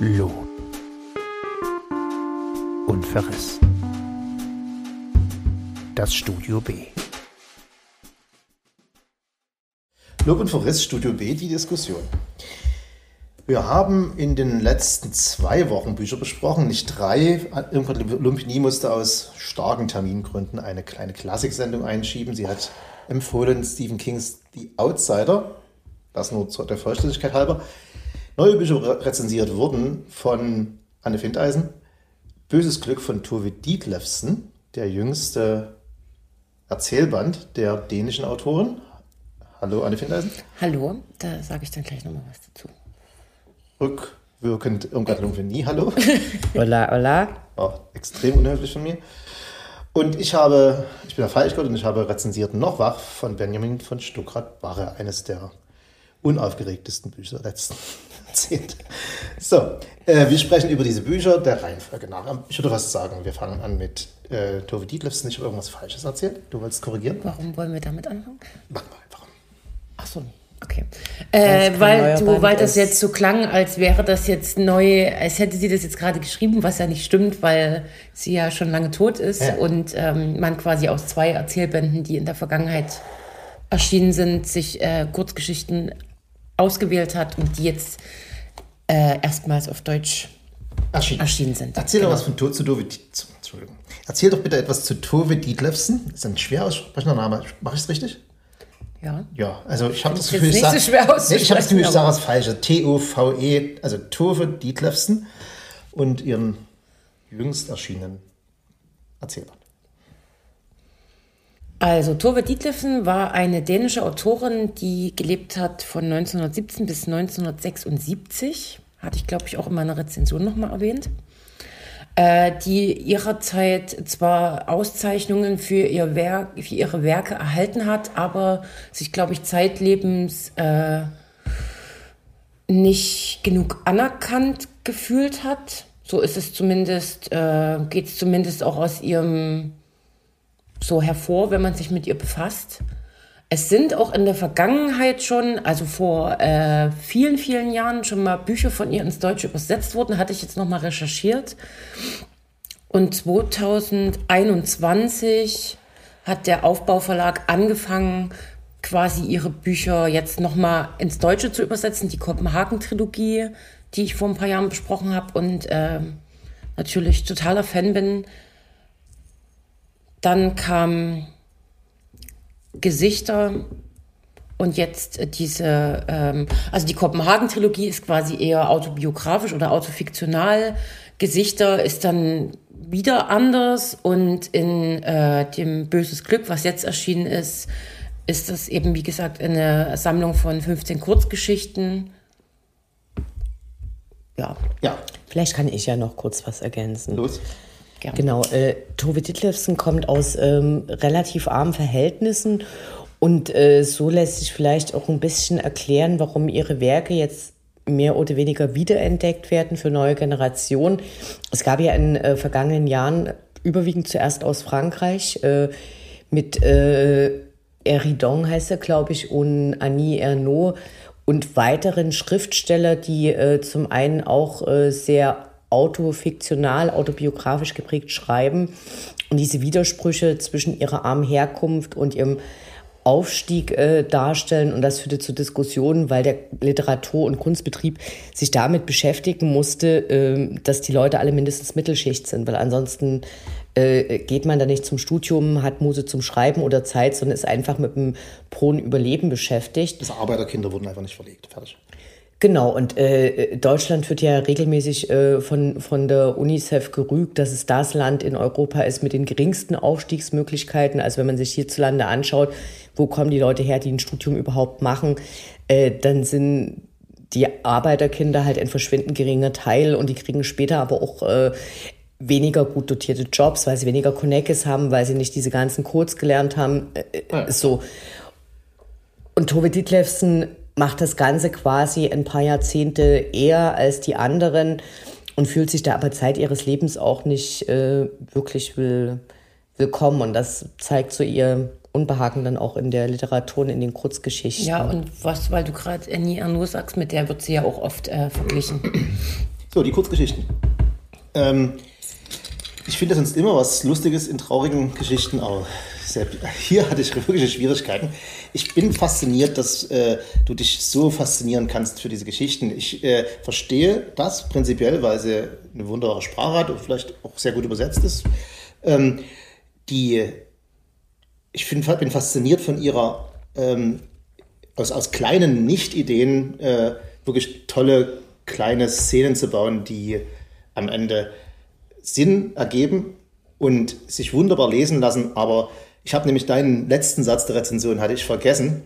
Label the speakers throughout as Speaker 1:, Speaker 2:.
Speaker 1: Lohn und Verriss. Das Studio B.
Speaker 2: Lob und Verriss, Studio B, die Diskussion. Wir haben in den letzten zwei Wochen Bücher besprochen, nicht drei. Irgendwann Lumpini musste aus starken Termingründen eine kleine Klassiksendung einschieben. Sie hat empfohlen Stephen Kings The Outsider, das nur der Vollständigkeit halber. Neue Bücher rezensiert wurden von Anne Findeisen, Böses Glück von Tove Dietlefsen, der jüngste Erzählband der dänischen Autorin. Hallo Anne Findeisen.
Speaker 3: Hallo, da sage ich dann gleich nochmal was dazu
Speaker 2: rückwirkend Irmgard nie Hallo.
Speaker 3: Hola, hola.
Speaker 2: Auch extrem unhöflich von mir. Und ich habe, ich bin der Falschgott und ich habe rezensiert Noch wach von Benjamin von Stuckrad Barre, eines der unaufgeregtesten Bücher der letzten Jahrzehnte. So, äh, wir sprechen über diese Bücher der Reihenfolge nach. Ich würde was sagen. Wir fangen an mit äh, Tove Dietlefs. Nicht irgendwas Falsches erzählt. Du wolltest korrigieren?
Speaker 3: Warum wollen wir damit anfangen?
Speaker 2: Mach mal, warum?
Speaker 3: Ach so. Okay. Äh, weil du, weil das jetzt so klang, als wäre das jetzt neu, als hätte sie das jetzt gerade geschrieben, was ja nicht stimmt, weil sie ja schon lange tot ist ja. und ähm, man quasi aus zwei Erzählbänden, die in der Vergangenheit erschienen sind, sich äh, Kurzgeschichten ausgewählt hat und die jetzt äh, erstmals auf Deutsch erschienen, erschienen sind.
Speaker 2: Erzähl genau. doch was von to zu Tove, Entschuldigung. Erzähl doch bitte etwas zu Tove Dietlefsen. Das ist ein schwer aussprechender Name. Mache ich es richtig?
Speaker 3: Ja.
Speaker 2: Ja, also ich habe das Gefühl, ich sage so nee, ich das Gefühl, ich sage Falsche. T-O-V-E, also Tove Dietlefsen und ihren jüngst erschienenen Erzählband.
Speaker 3: Also Tove Dietlefsen war eine dänische Autorin, die gelebt hat von 1917 bis 1976. Hatte ich, glaube ich, auch in meiner Rezension nochmal erwähnt. Äh, die ihrerzeit zwar Auszeichnungen für, ihr Werk, für ihre Werke erhalten hat, aber sich, glaube ich, zeitlebens äh, nicht genug anerkannt gefühlt hat. So ist es zumindest, äh, geht es zumindest auch aus ihrem so hervor, wenn man sich mit ihr befasst. Es sind auch in der Vergangenheit schon, also vor äh, vielen, vielen Jahren schon mal Bücher von ihr ins Deutsche übersetzt worden, hatte ich jetzt nochmal recherchiert. Und 2021 hat der Aufbauverlag angefangen, quasi ihre Bücher jetzt nochmal ins Deutsche zu übersetzen, die Kopenhagen-Trilogie, die ich vor ein paar Jahren besprochen habe und äh, natürlich totaler Fan bin. Dann kam Gesichter und jetzt diese, ähm, also die Kopenhagen-Trilogie ist quasi eher autobiografisch oder autofiktional. Gesichter ist dann wieder anders und in äh, dem Böses Glück, was jetzt erschienen ist, ist das eben, wie gesagt, eine Sammlung von 15 Kurzgeschichten.
Speaker 4: Ja. ja. Vielleicht kann ich ja noch kurz was ergänzen.
Speaker 2: Los.
Speaker 4: Gerne. Genau, äh, Tove Ditlevsen kommt aus ähm, relativ armen Verhältnissen und äh, so lässt sich vielleicht auch ein bisschen erklären, warum ihre Werke jetzt mehr oder weniger wiederentdeckt werden für neue Generationen. Es gab ja in äh, vergangenen Jahren überwiegend zuerst aus Frankreich äh, mit äh, Eridon heißt er, glaube ich, und Annie Ernaux und weiteren Schriftsteller, die äh, zum einen auch äh, sehr autofiktional, autobiografisch geprägt schreiben und diese Widersprüche zwischen ihrer armen Herkunft und ihrem Aufstieg äh, darstellen und das führte zu Diskussionen, weil der Literatur- und Kunstbetrieb sich damit beschäftigen musste, äh, dass die Leute alle mindestens Mittelschicht sind, weil ansonsten äh, geht man da nicht zum Studium, hat Muse zum Schreiben oder Zeit, sondern ist einfach mit dem Proen Überleben beschäftigt.
Speaker 2: Also Arbeiterkinder wurden einfach nicht verlegt, fertig.
Speaker 4: Genau, und äh, Deutschland wird ja regelmäßig äh, von, von der UNICEF gerügt, dass es das Land in Europa ist mit den geringsten Aufstiegsmöglichkeiten. Also wenn man sich hierzulande anschaut, wo kommen die Leute her, die ein Studium überhaupt machen, äh, dann sind die Arbeiterkinder halt ein verschwindend geringer Teil und die kriegen später aber auch äh, weniger gut dotierte Jobs, weil sie weniger Connects haben, weil sie nicht diese ganzen Codes gelernt haben. Äh, äh so. Und Tove Dietlefsen macht das Ganze quasi ein paar Jahrzehnte eher als die anderen und fühlt sich da aber Zeit ihres Lebens auch nicht äh, wirklich will, willkommen. Und das zeigt so ihr Unbehagen dann auch in der Literatur und in den Kurzgeschichten.
Speaker 3: Ja, und was, weil du gerade Annie Arnaud sagst, mit der wird sie ja auch oft äh, verglichen.
Speaker 2: So, die Kurzgeschichten. Ähm, ich finde sonst immer was Lustiges in traurigen Geschichten, aber hier hatte ich wirkliche Schwierigkeiten. Ich bin fasziniert, dass äh, du dich so faszinieren kannst für diese Geschichten. Ich äh, verstehe das prinzipiell, weil sie eine wunderbare Sprache hat und vielleicht auch sehr gut übersetzt ist. Ähm, die, ich find, bin fasziniert von ihrer ähm, aus, aus kleinen Nicht-Ideen äh, wirklich tolle kleine Szenen zu bauen, die am Ende Sinn ergeben und sich wunderbar lesen lassen. Aber ich habe nämlich deinen letzten Satz der Rezension hatte ich vergessen.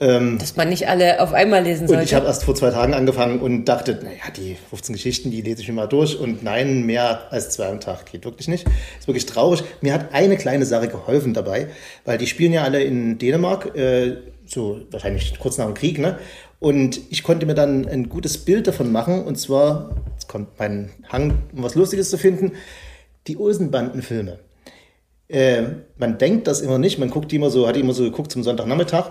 Speaker 3: Ähm, Dass man nicht alle auf einmal lesen sollte.
Speaker 2: Und ich habe erst vor zwei Tagen angefangen und dachte, naja, die 15 Geschichten, die lese ich mir mal durch. Und nein, mehr als zwei am Tag geht wirklich nicht. Ist wirklich traurig. Mir hat eine kleine Sache geholfen dabei, weil die spielen ja alle in Dänemark, äh, so wahrscheinlich kurz nach dem Krieg, ne? Und ich konnte mir dann ein gutes Bild davon machen. Und zwar, jetzt kommt mein Hang, um was Lustiges zu finden, die Olsenbandenfilme. Äh, man denkt das immer nicht, man guckt die immer so, hat die immer so geguckt zum Sonntagnachmittag,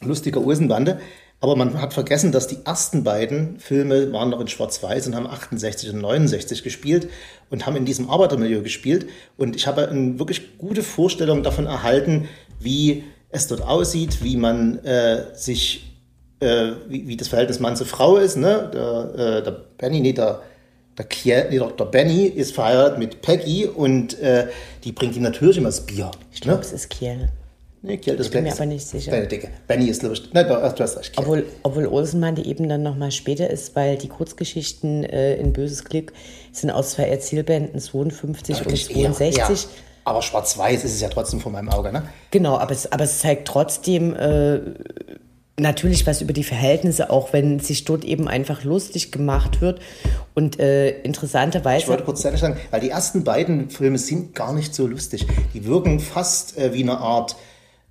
Speaker 2: lustiger Olsenbande. Aber man hat vergessen, dass die ersten beiden Filme waren noch in Schwarz-Weiß und haben 68 und 69 gespielt und haben in diesem Arbeitermilieu gespielt. Und ich habe eine wirklich gute Vorstellung davon erhalten, wie es dort aussieht, wie man äh, sich äh, wie, wie, das Verhältnis Mann zu Frau ist. Ne? Der, äh, der Benny, nee, der, der, Kiel, nee, der Benny ist verheiratet mit Peggy und äh, die bringt ihm natürlich immer das Bier.
Speaker 4: Ich glaube, ne? es ist Kiel.
Speaker 2: Nee, Kiel
Speaker 4: ist Ich bin mir aber nicht sicher.
Speaker 2: Deine Dicke. Benny ist, glaube ich, nein, du hast recht.
Speaker 4: Kiel. Obwohl, obwohl Olsenmann die eben dann nochmal später ist, weil die Kurzgeschichten äh, in Böses Glück sind aus zwei Erzählbänden 52 ja, und 62. Ja, ja.
Speaker 2: Aber schwarz-weiß ist es ja trotzdem vor meinem Auge, ne?
Speaker 4: Genau, aber es, aber es zeigt trotzdem, äh, natürlich was über die Verhältnisse, auch wenn sich dort eben einfach lustig gemacht wird. Und äh, interessanterweise.
Speaker 2: Ich wollte kurz sagen, weil die ersten beiden Filme sind gar nicht so lustig. Die wirken fast äh, wie eine Art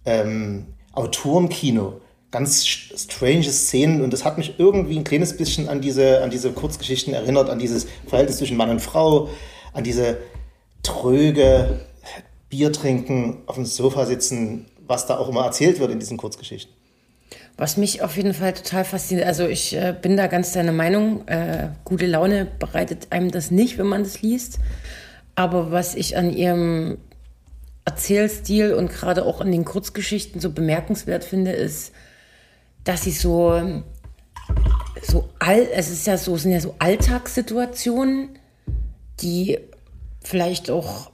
Speaker 2: ähm, Autorenkino. Ganz strange Szenen und das hat mich irgendwie ein kleines bisschen an diese, an diese Kurzgeschichten erinnert, an dieses Verhältnis zwischen Mann und Frau, an diese tröge Bier trinken, auf dem Sofa sitzen, was da auch immer erzählt wird in diesen Kurzgeschichten.
Speaker 3: Was mich auf jeden Fall total fasziniert, also ich äh, bin da ganz deiner Meinung, äh, gute Laune bereitet einem das nicht, wenn man das liest. Aber was ich an ihrem Erzählstil und gerade auch an den Kurzgeschichten so bemerkenswert finde, ist, dass sie so, so all, es ist ja so, sind ja so Alltagssituationen, die vielleicht auch,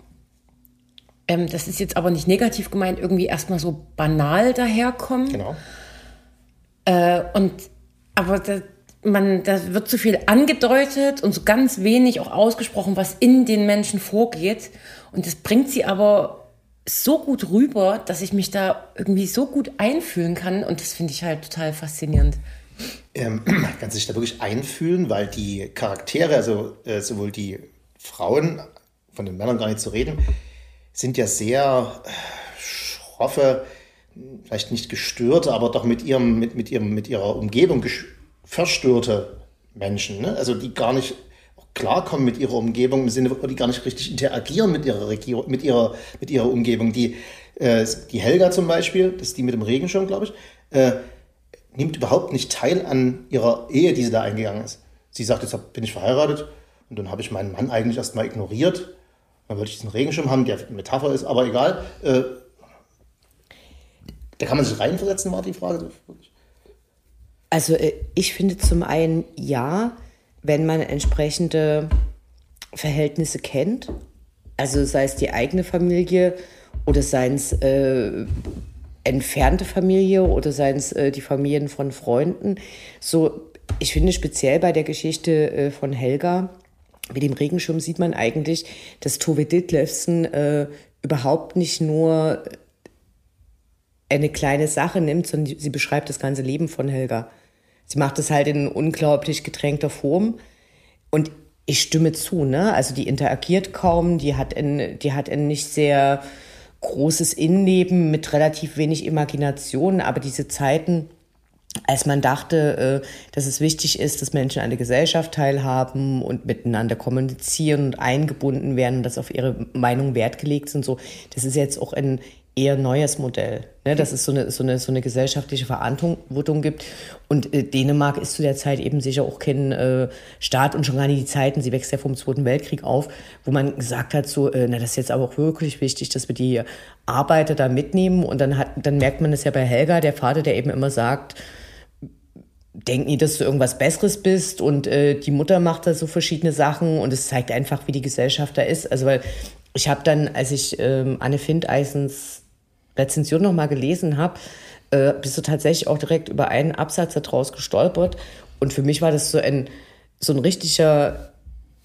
Speaker 3: ähm, das ist jetzt aber nicht negativ gemeint, irgendwie erstmal so banal daherkommen. Genau. Äh, und aber da, man, da wird zu viel angedeutet und so ganz wenig auch ausgesprochen, was in den Menschen vorgeht. Und das bringt sie aber so gut rüber, dass ich mich da irgendwie so gut einfühlen kann. Und das finde ich halt total faszinierend.
Speaker 2: Ähm, kann sich da wirklich einfühlen, weil die Charaktere, also äh, sowohl die Frauen, von den Männern gar nicht zu reden, sind ja sehr äh, schroffe, vielleicht nicht gestörte, aber doch mit, ihrem, mit, mit, ihrem, mit ihrer Umgebung verstörte Menschen, ne? also die gar nicht klarkommen mit ihrer Umgebung im Sinne, die gar nicht richtig interagieren mit ihrer Regierung, mit ihrer, mit ihrer Umgebung. Die, äh, die Helga zum Beispiel, das ist die mit dem Regenschirm, glaube ich, äh, nimmt überhaupt nicht teil an ihrer Ehe, die sie da eingegangen ist. Sie sagt, jetzt bin ich verheiratet und dann habe ich meinen Mann eigentlich erstmal ignoriert. Dann wollte ich diesen Regenschirm haben, der Metapher ist, aber egal. Äh, da kann man sich reinversetzen, war die Frage.
Speaker 4: Also äh, ich finde zum einen ja, wenn man entsprechende Verhältnisse kennt, also sei es die eigene Familie oder seien es äh, entfernte Familie oder seien es äh, die Familien von Freunden. So, ich finde speziell bei der Geschichte äh, von Helga mit dem Regenschirm sieht man eigentlich, dass Tove Ditlevsen äh, überhaupt nicht nur eine kleine Sache nimmt, sondern sie beschreibt das ganze Leben von Helga. Sie macht es halt in unglaublich gedrängter Form. Und ich stimme zu, ne? Also die interagiert kaum, die hat ein, die hat ein nicht sehr großes Innenleben mit relativ wenig Imagination, aber diese Zeiten, als man dachte, äh, dass es wichtig ist, dass Menschen an der Gesellschaft teilhaben und miteinander kommunizieren und eingebunden werden und dass auf ihre Meinung Wert gelegt sind, so, das ist jetzt auch in eher neues Modell, ne? dass es so eine, so, eine, so eine gesellschaftliche Verantwortung gibt. Und äh, Dänemark ist zu der Zeit eben sicher auch kein äh, Staat und schon gar nicht die Zeiten, sie wächst ja vom Zweiten Weltkrieg auf, wo man gesagt hat, so, äh, na, das ist jetzt aber auch wirklich wichtig, dass wir die Arbeiter da mitnehmen. Und dann, hat, dann merkt man es ja bei Helga, der Vater, der eben immer sagt, denk nie, dass du irgendwas Besseres bist und äh, die Mutter macht da so verschiedene Sachen und es zeigt einfach, wie die Gesellschaft da ist. Also weil ich habe dann, als ich ähm, Anne Findeisens Rezension nochmal gelesen habe, äh, bist du tatsächlich auch direkt über einen Absatz daraus gestolpert. Und für mich war das so ein, so ein richtiger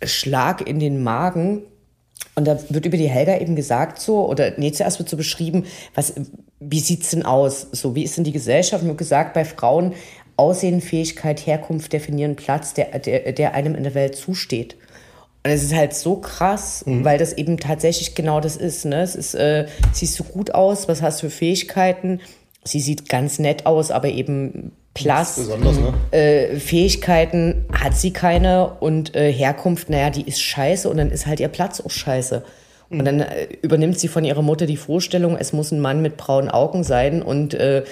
Speaker 4: Schlag in den Magen. Und da wird über die Helga eben gesagt so, oder nee, zuerst wird so beschrieben, was, wie sieht's denn aus? So, wie ist denn die Gesellschaft? Wird gesagt, bei Frauen Aussehen, Fähigkeit, Herkunft definieren Platz, der, der, der einem in der Welt zusteht. Und es ist halt so krass, mhm. weil das eben tatsächlich genau das ist. Ne? Es ist, äh, siehst du gut aus, was hast du für Fähigkeiten? Sie sieht ganz nett aus, aber eben Plus, besonders, ne? äh, Fähigkeiten hat sie keine und äh, Herkunft, naja, die ist scheiße und dann ist halt ihr Platz auch scheiße. Und mhm. dann äh, übernimmt sie von ihrer Mutter die Vorstellung, es muss ein Mann mit braunen Augen sein und äh,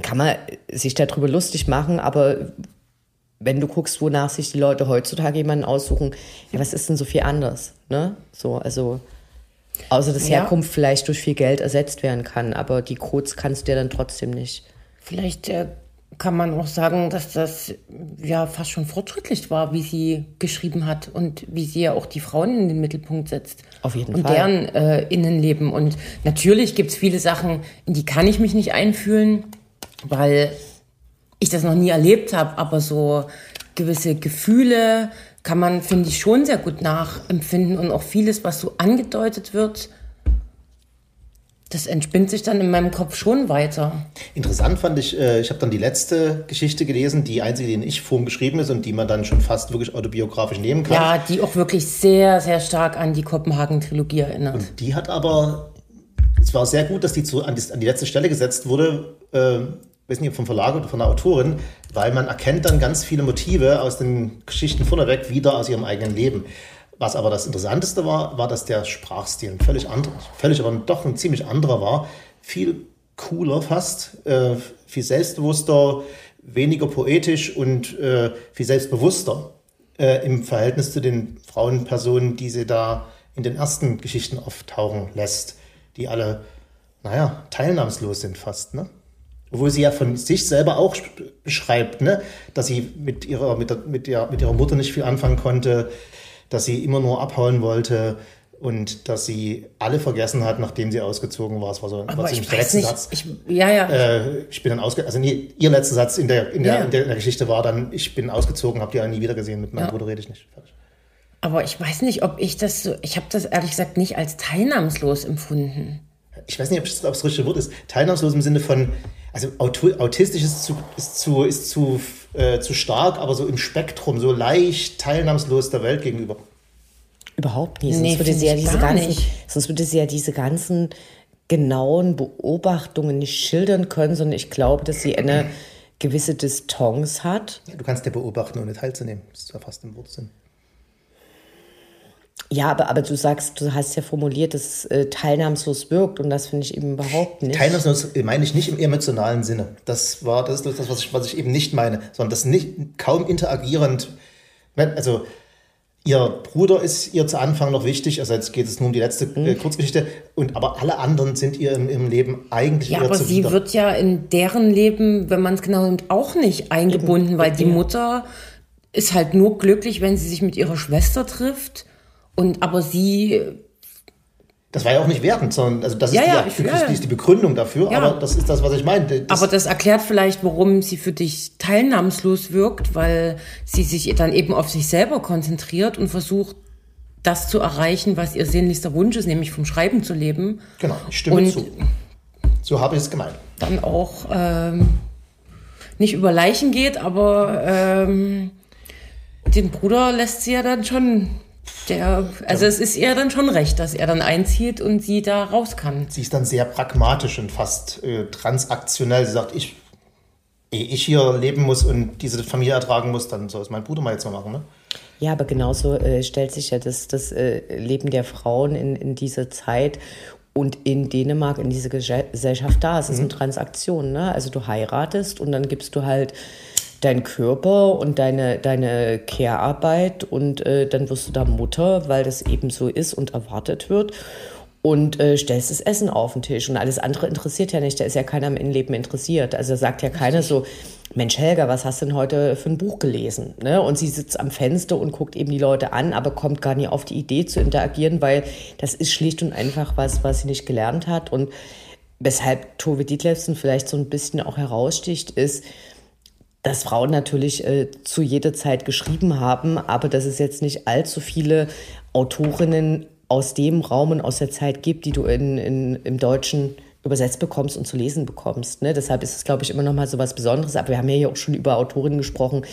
Speaker 4: kann man sich darüber lustig machen, aber wenn du guckst, wonach sich die Leute heutzutage jemanden aussuchen, ja, was ist denn so viel anders? Ne? So, also außer dass ja. Herkunft vielleicht durch viel Geld ersetzt werden kann, aber die Codes kannst du ja dann trotzdem nicht.
Speaker 3: Vielleicht äh, kann man auch sagen, dass das ja fast schon fortschrittlich war, wie sie geschrieben hat und wie sie ja auch die Frauen in den Mittelpunkt setzt.
Speaker 4: Auf jeden
Speaker 3: und
Speaker 4: Fall.
Speaker 3: Und deren äh, Innenleben. Und natürlich gibt es viele Sachen, in die kann ich mich nicht einfühlen, weil ich das noch nie erlebt habe, aber so gewisse Gefühle kann man, finde ich, schon sehr gut nachempfinden und auch vieles, was so angedeutet wird, das entspinnt sich dann in meinem Kopf schon weiter.
Speaker 2: Interessant fand ich, äh, ich habe dann die letzte Geschichte gelesen, die einzige, die in Ich-Form geschrieben ist und die man dann schon fast wirklich autobiografisch nehmen kann.
Speaker 3: Ja, die auch wirklich sehr, sehr stark an die Kopenhagen-Trilogie erinnert.
Speaker 2: Und die hat aber, es war sehr gut, dass die, zu, an, die an die letzte Stelle gesetzt wurde, äh, weiß nicht, vom Verlag oder von der Autorin, weil man erkennt dann ganz viele Motive aus den Geschichten vorneweg wieder aus ihrem eigenen Leben. Was aber das Interessanteste war, war, dass der Sprachstil ein völlig anderer, völlig aber doch ein ziemlich anderer war. Viel cooler fast, äh, viel selbstbewusster, weniger poetisch und äh, viel selbstbewusster äh, im Verhältnis zu den Frauenpersonen, die sie da in den ersten Geschichten auftauchen lässt, die alle, naja, teilnahmslos sind fast, ne? Obwohl sie ja von sich selber auch beschreibt, ne? dass sie mit ihrer, mit, der, mit, der, mit ihrer Mutter nicht viel anfangen konnte, dass sie immer nur abhauen wollte und dass sie alle vergessen hat, nachdem sie ausgezogen war. Das war so
Speaker 3: Aber war ich der letzte nicht. Satz. Ich, ja, ja.
Speaker 2: Äh, ich bin dann ausgezogen. Also nee, ihr letzter Satz in der, in, der, ja. in, der, in der Geschichte war dann, ich bin ausgezogen, habt ihr nie wieder gesehen, mit meinem ja. Bruder rede ich nicht. Fertig.
Speaker 3: Aber ich weiß nicht, ob ich das so, ich habe das ehrlich gesagt nicht als teilnahmslos empfunden.
Speaker 2: Ich weiß nicht, ob das, ob das richtige Wort ist. Teilnahmslos im Sinne von, also autistisch ist zu, ist zu, ist zu, äh, zu stark, aber so im Spektrum, so leicht teilnahmslos der Welt gegenüber.
Speaker 4: Überhaupt nicht. Sonst nee, würde sie ja diese ganzen, nicht. sonst würde sie ja diese ganzen genauen Beobachtungen nicht schildern können, sondern ich glaube, dass sie eine gewisse Distanz hat.
Speaker 2: Ja, du kannst ja beobachten, ohne teilzunehmen. Das ist ja fast im Wortsinn.
Speaker 4: Ja, aber, aber du sagst, du hast ja formuliert, dass es äh, teilnahmslos wirkt und das finde ich eben überhaupt nicht.
Speaker 2: Teilnahmslos meine ich nicht im emotionalen Sinne. Das war das, ist das was, ich, was ich eben nicht meine, sondern das nicht kaum interagierend. Also ihr Bruder ist ihr zu Anfang noch wichtig, also jetzt geht es nur um die letzte äh, mhm. Kurzgeschichte, und aber alle anderen sind ihr im, im Leben eigentlich
Speaker 3: ja, aber sie wird ja in deren Leben, wenn man es genau nimmt, auch nicht eingebunden, eben. weil die Mutter ist halt nur glücklich, wenn sie sich mit ihrer Schwester trifft und aber sie.
Speaker 2: Das war ja auch nicht wertend, sondern also das, ist, ja, die, ja, die, ist die Begründung dafür, aber das ist das, was ich meine.
Speaker 3: Das aber das erklärt vielleicht, warum sie für dich teilnahmslos wirkt, weil sie sich dann eben auf sich selber konzentriert und versucht, das zu erreichen, was ihr sehnlichster Wunsch ist, nämlich vom Schreiben zu leben.
Speaker 2: Genau, ich stimme und zu. So habe ich es gemeint.
Speaker 3: Dann auch ähm, nicht über Leichen geht, aber ähm, den Bruder lässt sie ja dann schon der, also ja. es ist ihr dann schon recht, dass er dann einzieht und sie da raus kann.
Speaker 2: Sie ist dann sehr pragmatisch und fast äh, transaktionell. Sie sagt, ich, ehe ich hier leben muss und diese Familie ertragen muss, dann soll es mein Bruder mal jetzt mal machen. Ne?
Speaker 4: Ja, aber genauso äh, stellt sich ja das, das äh, Leben der Frauen in, in dieser Zeit und in Dänemark in dieser Gesellschaft da. Es ist mhm. eine Transaktion. Ne? Also du heiratest und dann gibst du halt deinen Körper und deine, deine Care-Arbeit und äh, dann wirst du da Mutter, weil das eben so ist und erwartet wird und äh, stellst das Essen auf den Tisch und alles andere interessiert ja nicht. Da ist ja keiner im Innenleben interessiert. Also sagt ja keiner so, Mensch Helga, was hast du denn heute für ein Buch gelesen? Ne? Und sie sitzt am Fenster und guckt eben die Leute an, aber kommt gar nicht auf die Idee zu interagieren, weil das ist schlicht und einfach was, was sie nicht gelernt hat. Und weshalb Tove Dietlefsen vielleicht so ein bisschen auch heraussticht, ist, dass Frauen natürlich äh, zu jeder Zeit geschrieben haben, aber dass es jetzt nicht allzu viele Autorinnen aus dem Raum und aus der Zeit gibt, die du in, in, im Deutschen übersetzt bekommst und zu lesen bekommst. Ne? Deshalb ist es, glaube ich, immer noch mal so was Besonderes. Aber wir haben ja hier auch schon über Autorinnen gesprochen,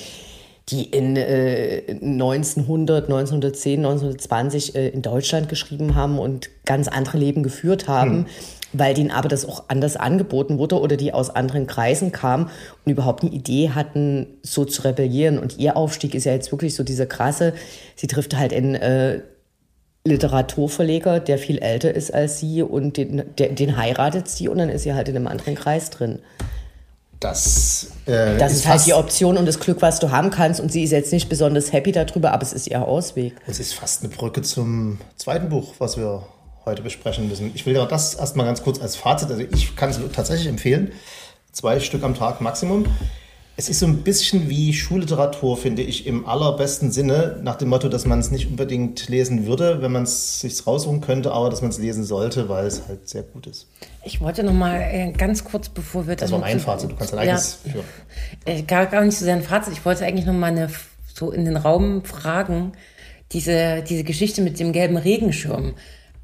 Speaker 4: die in äh, 1900, 1910, 1920 äh, in Deutschland geschrieben haben und ganz andere Leben geführt haben. Hm weil denen aber das auch anders angeboten wurde oder die aus anderen Kreisen kamen und überhaupt eine Idee hatten, so zu rebellieren. Und ihr Aufstieg ist ja jetzt wirklich so dieser krasse, sie trifft halt in äh, Literaturverleger, der viel älter ist als sie und den, der, den heiratet sie und dann ist sie halt in einem anderen Kreis drin.
Speaker 2: Das,
Speaker 4: äh, das ist, ist halt die Option und das Glück, was du haben kannst. Und sie ist jetzt nicht besonders happy darüber, aber es ist ihr Ausweg.
Speaker 2: Es ist fast eine Brücke zum zweiten Buch, was wir heute besprechen müssen. Ich will ja das erstmal ganz kurz als Fazit. Also ich kann es tatsächlich empfehlen. Zwei Stück am Tag Maximum. Es ist so ein bisschen wie Schulliteratur, finde ich, im allerbesten Sinne, nach dem Motto, dass man es nicht unbedingt lesen würde, wenn man es sich raussuchen könnte, aber dass man es lesen sollte, weil es halt sehr gut ist.
Speaker 3: Ich wollte noch mal äh, ganz kurz, bevor wir
Speaker 2: das war mein Fazit. Du kannst dein eigenes
Speaker 3: ja, führen. Äh, gar, gar nicht so sehr ein Fazit. Ich wollte eigentlich noch mal eine, so in den Raum fragen, diese, diese Geschichte mit dem gelben Regenschirm.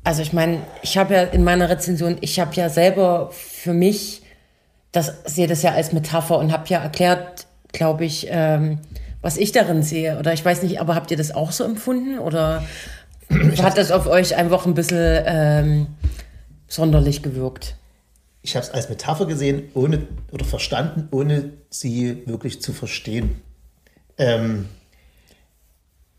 Speaker 3: Also ich meine, ich habe ja in meiner Rezension, ich habe ja selber für mich das sehe das ja als Metapher und habe ja erklärt, glaube ich, ähm, was ich darin sehe. Oder ich weiß nicht, aber habt ihr das auch so empfunden? Oder hat das auf euch einfach ein bisschen ähm, sonderlich gewirkt?
Speaker 2: Ich habe es als Metapher gesehen, ohne oder verstanden, ohne sie wirklich zu verstehen. Ähm,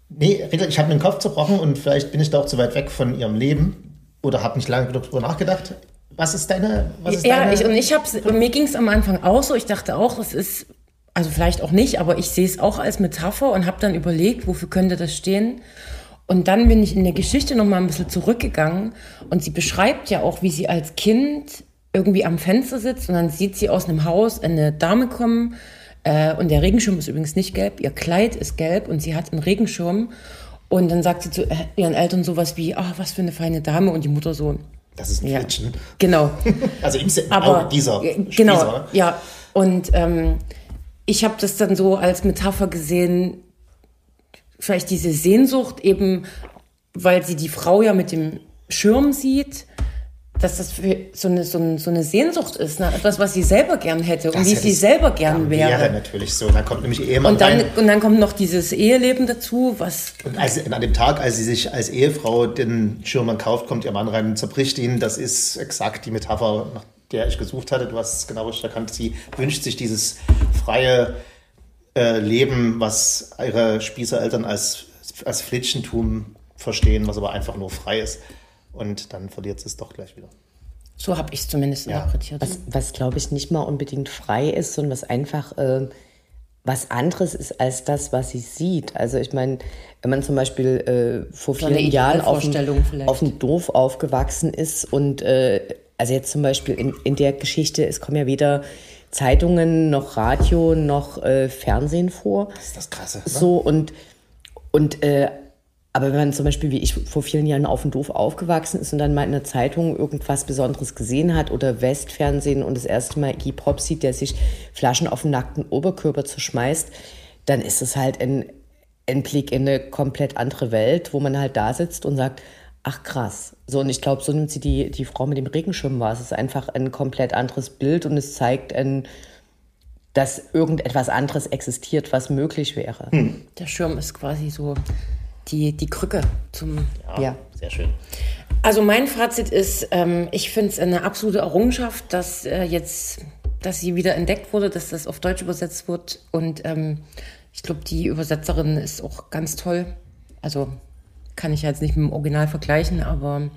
Speaker 2: nee, ich habe mir den Kopf zerbrochen und vielleicht bin ich da auch zu weit weg von ihrem Leben oder habe nicht lange darüber nachgedacht. Was ist deine? Was ist
Speaker 3: ja,
Speaker 2: deine
Speaker 3: ich, und ich hab's, mir ging es am Anfang auch so. Ich dachte auch, es ist, also vielleicht auch nicht, aber ich sehe es auch als Metapher und habe dann überlegt, wofür könnte das stehen. Und dann bin ich in der Geschichte noch mal ein bisschen zurückgegangen und sie beschreibt ja auch, wie sie als Kind irgendwie am Fenster sitzt und dann sieht sie aus einem Haus eine Dame kommen und der Regenschirm ist übrigens nicht gelb, ihr Kleid ist gelb und sie hat einen Regenschirm und dann sagt sie zu äh, ihren Eltern sowas wie, ach, was für eine feine Dame und die Mutter so,
Speaker 2: das ist ein ja. Fletchen.
Speaker 3: Genau.
Speaker 2: also im Aber, dieser
Speaker 3: Genau, Spießer. ja. Und ähm, ich habe das dann so als Metapher gesehen, vielleicht diese Sehnsucht eben, weil sie die Frau ja mit dem Schirm sieht dass das für so eine, so eine, so eine Sehnsucht ist, ne? etwas, was sie selber gern hätte das und wie sie selber gern wäre. Wäre
Speaker 2: natürlich so. Dann kommt nämlich Ehemann
Speaker 3: und dann, rein. Und dann kommt noch dieses Eheleben dazu, was...
Speaker 2: Und als, an dem Tag, als sie sich als Ehefrau den Schirmann kauft, kommt ihr Mann rein und zerbricht ihn. Das ist exakt die Metapher, nach der ich gesucht hatte. Du hast es genau richtig erkannt. Sie wünscht sich dieses freie äh, Leben, was ihre Spießereltern als, als Flitschentum verstehen, was aber einfach nur frei ist und dann verliert sie es doch gleich wieder.
Speaker 3: So habe ich es zumindest ja. interpretiert.
Speaker 4: Was, was glaube ich, nicht mal unbedingt frei ist, sondern was einfach äh, was anderes ist als das, was sie sieht. Also ich meine, wenn man zum Beispiel äh, vor so vielen Jahren auf, auf dem Dorf aufgewachsen ist und äh, also jetzt zum Beispiel in, in der Geschichte, es kommen ja weder Zeitungen noch Radio noch äh, Fernsehen vor.
Speaker 2: Das ist das Krasse.
Speaker 4: Ne? So und und äh, aber wenn man zum Beispiel, wie ich vor vielen Jahren auf dem Dorf aufgewachsen ist und dann mal in der Zeitung irgendwas Besonderes gesehen hat oder Westfernsehen und das erste Mal Iggy Pop sieht, der sich Flaschen auf den nackten Oberkörper zuschmeißt, dann ist es halt ein, ein Blick in eine komplett andere Welt, wo man halt da sitzt und sagt, ach krass. So, und ich glaube, so nimmt sie die, die Frau mit dem Regenschirm wahr. Es ist einfach ein komplett anderes Bild und es zeigt ein, dass irgendetwas anderes existiert, was möglich wäre. Hm.
Speaker 3: Der Schirm ist quasi so die, die Krücke zum.
Speaker 2: Ja, ja. sehr schön.
Speaker 3: Also mein Fazit ist, ähm, ich finde es eine absolute Errungenschaft, dass äh, jetzt, dass sie wieder entdeckt wurde, dass das auf Deutsch übersetzt wird. Und ähm, ich glaube, die Übersetzerin ist auch ganz toll. Also kann ich jetzt nicht mit dem Original vergleichen, aber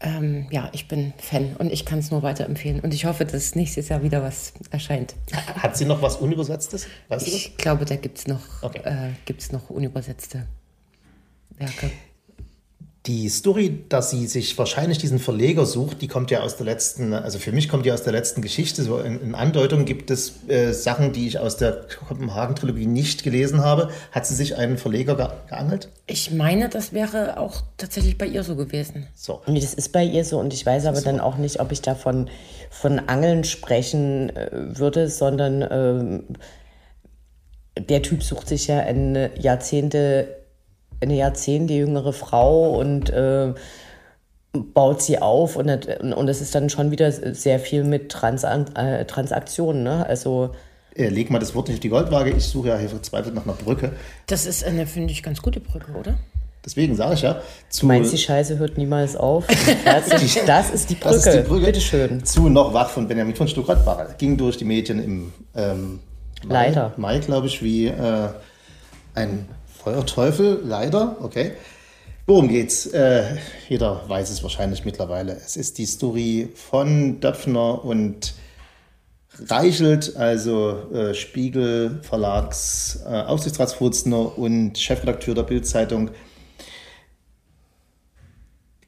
Speaker 3: ähm, ja, ich bin Fan und ich kann es nur weiterempfehlen. Und ich hoffe, dass nächstes Jahr wieder was erscheint.
Speaker 2: Hat sie noch was Unübersetztes?
Speaker 3: Weißt ich glaube, da gibt es noch, okay. äh, noch unübersetzte Werke.
Speaker 2: Die Story, dass sie sich wahrscheinlich diesen Verleger sucht, die kommt ja aus der letzten, also für mich kommt die aus der letzten Geschichte. So in, in Andeutung gibt es äh, Sachen, die ich aus der Kopenhagen-Trilogie nicht gelesen habe. Hat sie sich einen Verleger ge geangelt?
Speaker 3: Ich meine, das wäre auch tatsächlich bei ihr so gewesen.
Speaker 4: So. Nee, das ist bei ihr so und ich weiß aber dann auch nicht, ob ich davon von Angeln sprechen äh, würde, sondern äh, der Typ sucht sich ja eine Jahrzehnte eine Jahrzehnte jüngere Frau und äh, baut sie auf und, und es ist dann schon wieder sehr viel mit Trans äh, Transaktionen. Ne? Also
Speaker 2: äh, leg mal das Wort nicht auf die Goldwaage. Ich suche ja hier verzweifelt nach einer Brücke.
Speaker 3: Das ist eine, finde ich, ganz gute Brücke, oder?
Speaker 2: Deswegen sage ich ja.
Speaker 4: Zu, Meinst die Scheiße hört niemals auf? das, ist, das ist die Brücke. Das ist die Brücke. Bitteschön.
Speaker 2: Zu Noch wach von Benjamin von Stuckrad-Barre. Ging durch die Medien im ähm,
Speaker 4: Mai, Leider.
Speaker 2: Mai glaube ich, wie äh, ein Feuerteufel, leider, okay. Worum geht's? Äh, jeder weiß es wahrscheinlich mittlerweile. Es ist die Story von Döpfner und Reichelt, also äh, Spiegel Verlags äh, Aufsichtsratsvorsitzender und Chefredakteur der Bildzeitung,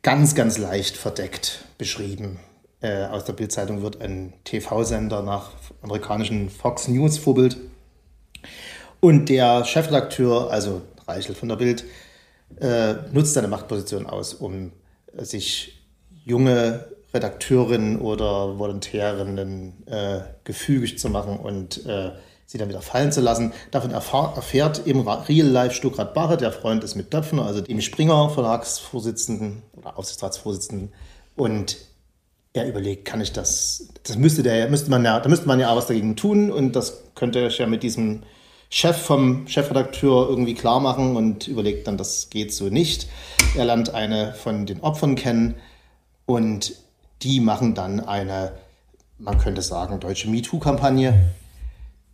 Speaker 2: ganz, ganz leicht verdeckt beschrieben. Äh, aus der Bildzeitung wird ein TV-Sender nach amerikanischen Fox News Vorbild und der Chefredakteur, also Reichel von der Bild, äh, nutzt seine Machtposition aus, um sich junge Redakteurinnen oder Volontärinnen äh, gefügig zu machen und äh, sie dann wieder fallen zu lassen. Davon erfährt im Real Life Stuckrad Barre, der Freund ist mit Döpfner, also dem Springer Verlagsvorsitzenden oder Aufsichtsratsvorsitzenden. Und er überlegt, kann ich das, das müsste der, müsste man ja, da müsste man ja auch was dagegen tun und das könnte ich ja mit diesem Chef vom Chefredakteur irgendwie klar machen und überlegt dann, das geht so nicht. Er lernt eine von den Opfern kennen und die machen dann eine, man könnte sagen, deutsche MeToo-Kampagne.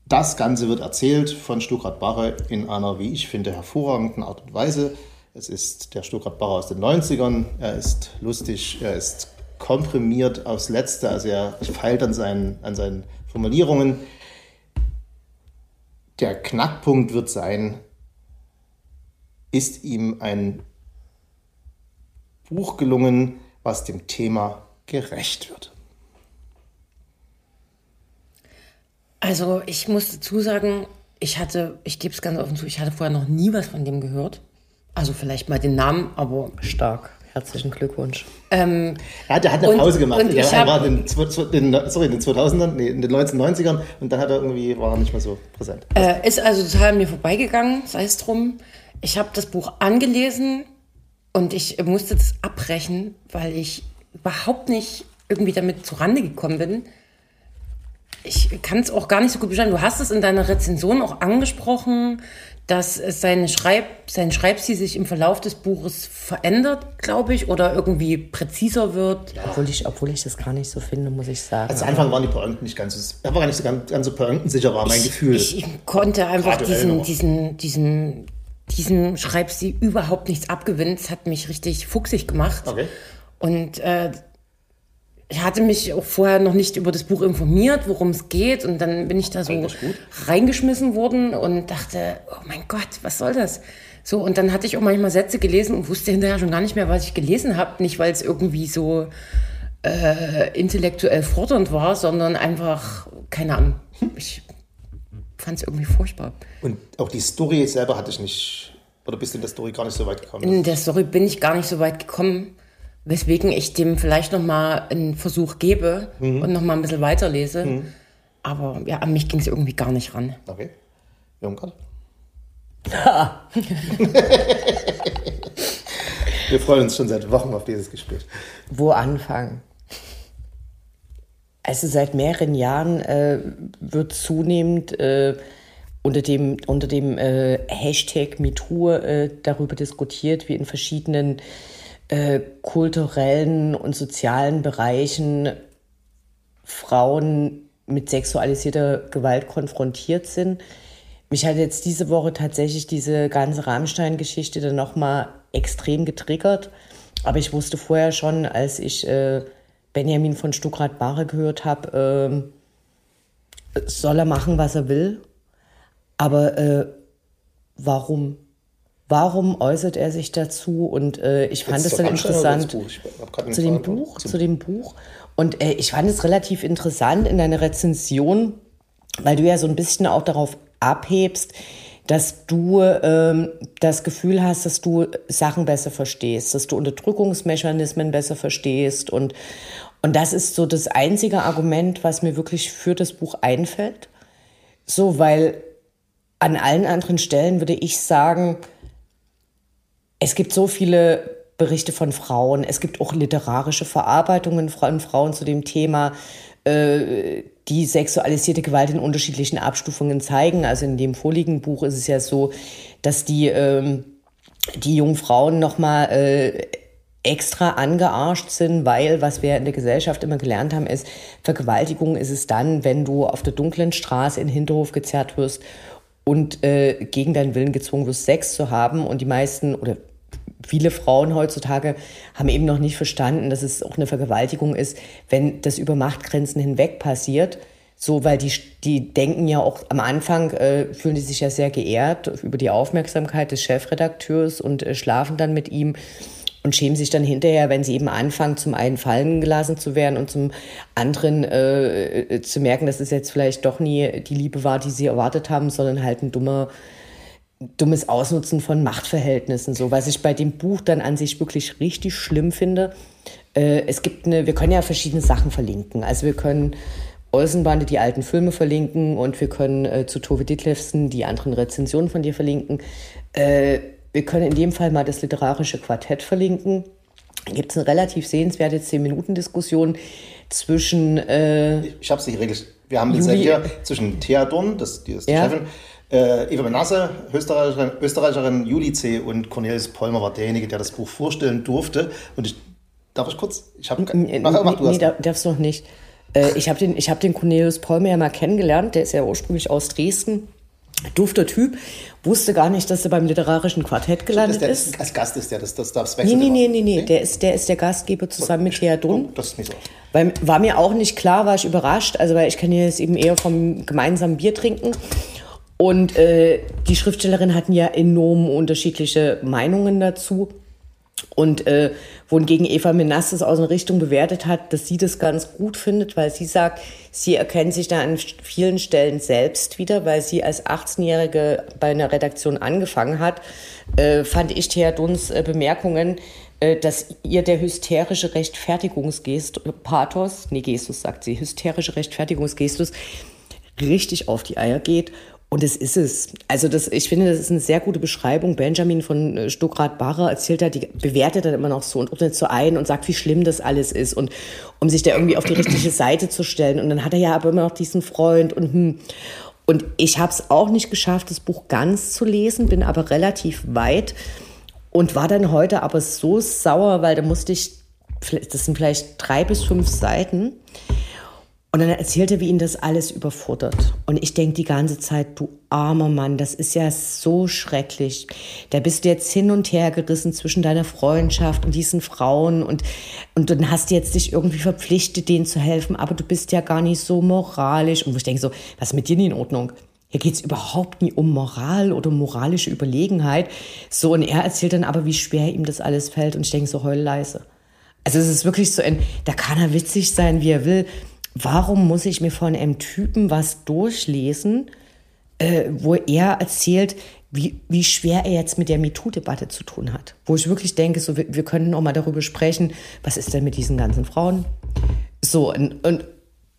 Speaker 2: Das Ganze wird erzählt von Stuckrad Barre in einer, wie ich finde, hervorragenden Art und Weise. Es ist der Stuckrad Barre aus den 90ern. Er ist lustig, er ist komprimiert aufs Letzte, also er feilt an seinen, an seinen Formulierungen der Knackpunkt wird sein, ist ihm ein Buch gelungen, was dem Thema gerecht wird?
Speaker 3: Also ich muss dazu sagen, ich hatte, ich gebe es ganz offen zu, ich hatte vorher noch nie was von dem gehört. Also vielleicht mal den Namen, aber
Speaker 4: stark. Herzlichen Glückwunsch.
Speaker 2: Ähm, ja, der hat eine und, Pause gemacht. er war in den, sorry, in den 2000ern, nee, in den 1990ern und dann hat er irgendwie, war er nicht mehr so präsent.
Speaker 3: Äh, ist also total an mir vorbeigegangen, sei es drum. Ich habe das Buch angelesen und ich musste das abbrechen, weil ich überhaupt nicht irgendwie damit zurande gekommen bin. Ich kann es auch gar nicht so gut beschreiben. Du hast es in deiner Rezension auch angesprochen dass seine Schreib, sein Schreibstil sich im Verlauf des Buches verändert, glaube ich, oder irgendwie präziser wird.
Speaker 4: Ja. Obwohl, ich, obwohl ich das gar nicht so finde, muss ich sagen.
Speaker 2: Also Anfang waren die Pointen nicht ganz, er war gar nicht so ganz, ganz so pointensicher, war mein
Speaker 3: ich,
Speaker 2: Gefühl.
Speaker 3: Ich, ich konnte einfach diesen, diesen, diesen, diesen Schreibstil überhaupt nichts abgewinnen. Es hat mich richtig fuchsig gemacht. Okay. Und äh, ich hatte mich auch vorher noch nicht über das Buch informiert, worum es geht. Und dann bin ich da so reingeschmissen worden und dachte, oh mein Gott, was soll das? So, und dann hatte ich auch manchmal Sätze gelesen und wusste hinterher schon gar nicht mehr, was ich gelesen habe. Nicht, weil es irgendwie so äh, intellektuell fordernd war, sondern einfach, keine Ahnung, ich fand es irgendwie furchtbar.
Speaker 2: Und auch die Story selber hatte ich nicht, oder bist du in der Story gar nicht so weit gekommen?
Speaker 3: In der Story bin ich gar nicht so weit gekommen. Weswegen ich dem vielleicht noch mal einen Versuch gebe mhm. und noch mal ein bisschen weiterlese. Mhm. Aber ja, an mich ging es irgendwie gar nicht ran.
Speaker 2: Okay. Jungert? Wir freuen uns schon seit Wochen auf dieses Gespräch.
Speaker 4: Wo anfangen? Also seit mehreren Jahren äh, wird zunehmend äh, unter dem, unter dem äh, Hashtag MeToo äh, darüber diskutiert, wie in verschiedenen äh, kulturellen und sozialen Bereichen Frauen mit sexualisierter Gewalt konfrontiert sind. Mich hat jetzt diese Woche tatsächlich diese ganze Rammstein-Geschichte dann nochmal extrem getriggert. aber ich wusste vorher schon, als ich äh, Benjamin von Stuckrad-Barre gehört habe, äh, soll er machen, was er will. Aber äh, warum? Warum äußert er sich dazu? Und äh, ich fand es dann interessant. Zu dem Buch, zu dem Buch. Und äh, ich fand es relativ interessant in deiner Rezension, weil du ja so ein bisschen auch darauf abhebst, dass du ähm, das Gefühl hast, dass du Sachen besser verstehst, dass du Unterdrückungsmechanismen besser verstehst. Und, und das ist so das einzige Argument, was mir wirklich für das Buch einfällt. So, weil an allen anderen Stellen würde ich sagen, es gibt so viele Berichte von Frauen, es gibt auch literarische Verarbeitungen von Frauen zu dem Thema, äh, die sexualisierte Gewalt in unterschiedlichen Abstufungen zeigen. Also in dem vorliegenden Buch ist es ja so, dass die, ähm, die jungen Frauen nochmal äh, extra angearscht sind, weil was wir in der Gesellschaft immer gelernt haben, ist, Vergewaltigung ist es dann, wenn du auf der dunklen Straße in den Hinterhof gezerrt wirst und äh, gegen deinen Willen gezwungen wirst, Sex zu haben. Und die meisten oder viele Frauen heutzutage haben eben noch nicht verstanden, dass es auch eine Vergewaltigung ist, wenn das über Machtgrenzen hinweg passiert. So, weil die, die denken ja auch am Anfang, äh, fühlen die sich ja sehr geehrt über die Aufmerksamkeit des Chefredakteurs und äh, schlafen dann mit ihm und schämen sich dann hinterher, wenn sie eben anfangen, zum einen fallen gelassen zu werden und zum anderen äh, äh zu merken, dass es jetzt vielleicht doch nie die Liebe war, die sie erwartet haben, sondern halt ein dummer dummes Ausnutzen von Machtverhältnissen, so was ich bei dem Buch dann an sich wirklich richtig schlimm finde. Äh, es gibt eine, wir können ja verschiedene Sachen verlinken. Also wir können Olsenbande die alten Filme verlinken und wir können äh, zu Tove Ditlevsen die anderen Rezensionen von dir verlinken. Äh, wir können in dem Fall mal das literarische Quartett verlinken. Da gibt es eine relativ sehenswerte 10-Minuten-Diskussion zwischen. Äh,
Speaker 2: ich ich habe es nicht geregelt. Wir haben jetzt hier zwischen Thea Dorn, das, die ist die ja. Chefin, äh, Eva Menasse, Österreicherin, Österreicherin Juli C. und Cornelis Polmer war derjenige, der das Buch vorstellen durfte. Und ich, darf ich kurz? Ich habe
Speaker 4: mach, mach, du nee, darfst du noch nicht. Äh, ich habe den, hab den Cornelius Polmer ja mal kennengelernt. Der ist ja ursprünglich aus Dresden. Dufter Typ. Wusste gar nicht, dass er beim literarischen Quartett gelandet
Speaker 2: der,
Speaker 4: ist.
Speaker 2: Als Gast ist der, das, das, das
Speaker 4: wechselt Nee, nee, nee, nee, nee. Der, ist, der ist der Gastgeber zusammen mit Thea Dunn.
Speaker 2: Oh, das ist nicht so.
Speaker 4: Weil, war mir auch nicht klar, war ich überrascht. Also, weil ich kenne jetzt eben eher vom gemeinsamen Bier trinken. Und äh, die Schriftstellerin hatten ja enorm unterschiedliche Meinungen dazu. Und äh, wohingegen Eva Menasses aus einer Richtung bewertet hat, dass sie das ganz gut findet, weil sie sagt, sie erkennt sich da an vielen Stellen selbst wieder, weil sie als 18-Jährige bei einer Redaktion angefangen hat, äh, fand ich Thea Duns äh, Bemerkungen, äh, dass ihr der hysterische Rechtfertigungsgestus, Pathos, nee, Gestus sagt sie, hysterische Rechtfertigungsgestus richtig auf die Eier geht und es ist es. Also das, ich finde, das ist eine sehr gute Beschreibung. Benjamin von äh, Stuckrad-Barre erzählt da, die bewertet dann immer noch so und ordnet so ein und sagt, wie schlimm das alles ist und um sich da irgendwie auf die richtige Seite zu stellen. Und dann hat er ja aber immer noch diesen Freund und hm. Und ich habe es auch nicht geschafft, das Buch ganz zu lesen, bin aber relativ weit und war dann heute aber so sauer, weil da musste ich, das sind vielleicht drei bis fünf Seiten, und dann erzählt er, wie ihn das alles überfordert. Und ich denke die ganze Zeit, du armer Mann, das ist ja so schrecklich. Da bist du jetzt hin und her gerissen zwischen deiner Freundschaft und diesen Frauen und, und dann hast du jetzt dich irgendwie verpflichtet, denen zu helfen, aber du bist ja gar nicht so moralisch. Und wo ich denke so, was ist mit dir nicht in Ordnung? Hier geht es überhaupt nie um Moral oder moralische Überlegenheit. So, und er erzählt dann aber, wie schwer ihm das alles fällt. Und ich denke so, heul leise. Also es ist wirklich so ein, da kann er witzig sein, wie er will warum muss ich mir von einem Typen was durchlesen, äh, wo er erzählt, wie, wie schwer er jetzt mit der MeToo-Debatte zu tun hat. Wo ich wirklich denke, so, wir, wir können auch mal darüber sprechen, was ist denn mit diesen ganzen Frauen? So, und, und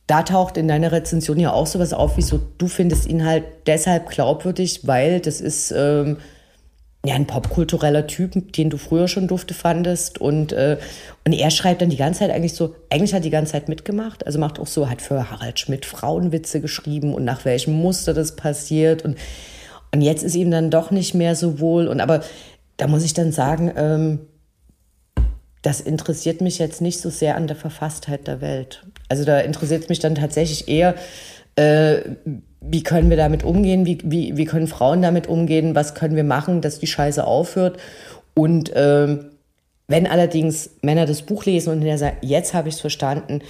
Speaker 4: da taucht in deiner Rezension ja auch sowas auf, wie du findest ihn halt deshalb glaubwürdig, weil das ist ähm, ja, ein popkultureller Typ, den du früher schon dufte fandest. Und, äh, und er schreibt dann die ganze Zeit eigentlich so, eigentlich hat die ganze Zeit mitgemacht. Also macht auch so, hat für Harald Schmidt Frauenwitze geschrieben und nach welchem Muster das passiert. Und, und jetzt ist ihm dann doch nicht mehr so wohl. Und aber da muss ich dann sagen, ähm, das interessiert mich jetzt nicht so sehr an der Verfasstheit der Welt. Also da interessiert es mich dann tatsächlich eher, äh, wie können wir damit umgehen, wie, wie, wie können Frauen damit umgehen, was können wir machen, dass die Scheiße aufhört. Und äh, Wenn allerdings Männer das Buch lesen und hinterher sagen, jetzt habe ich es verstanden,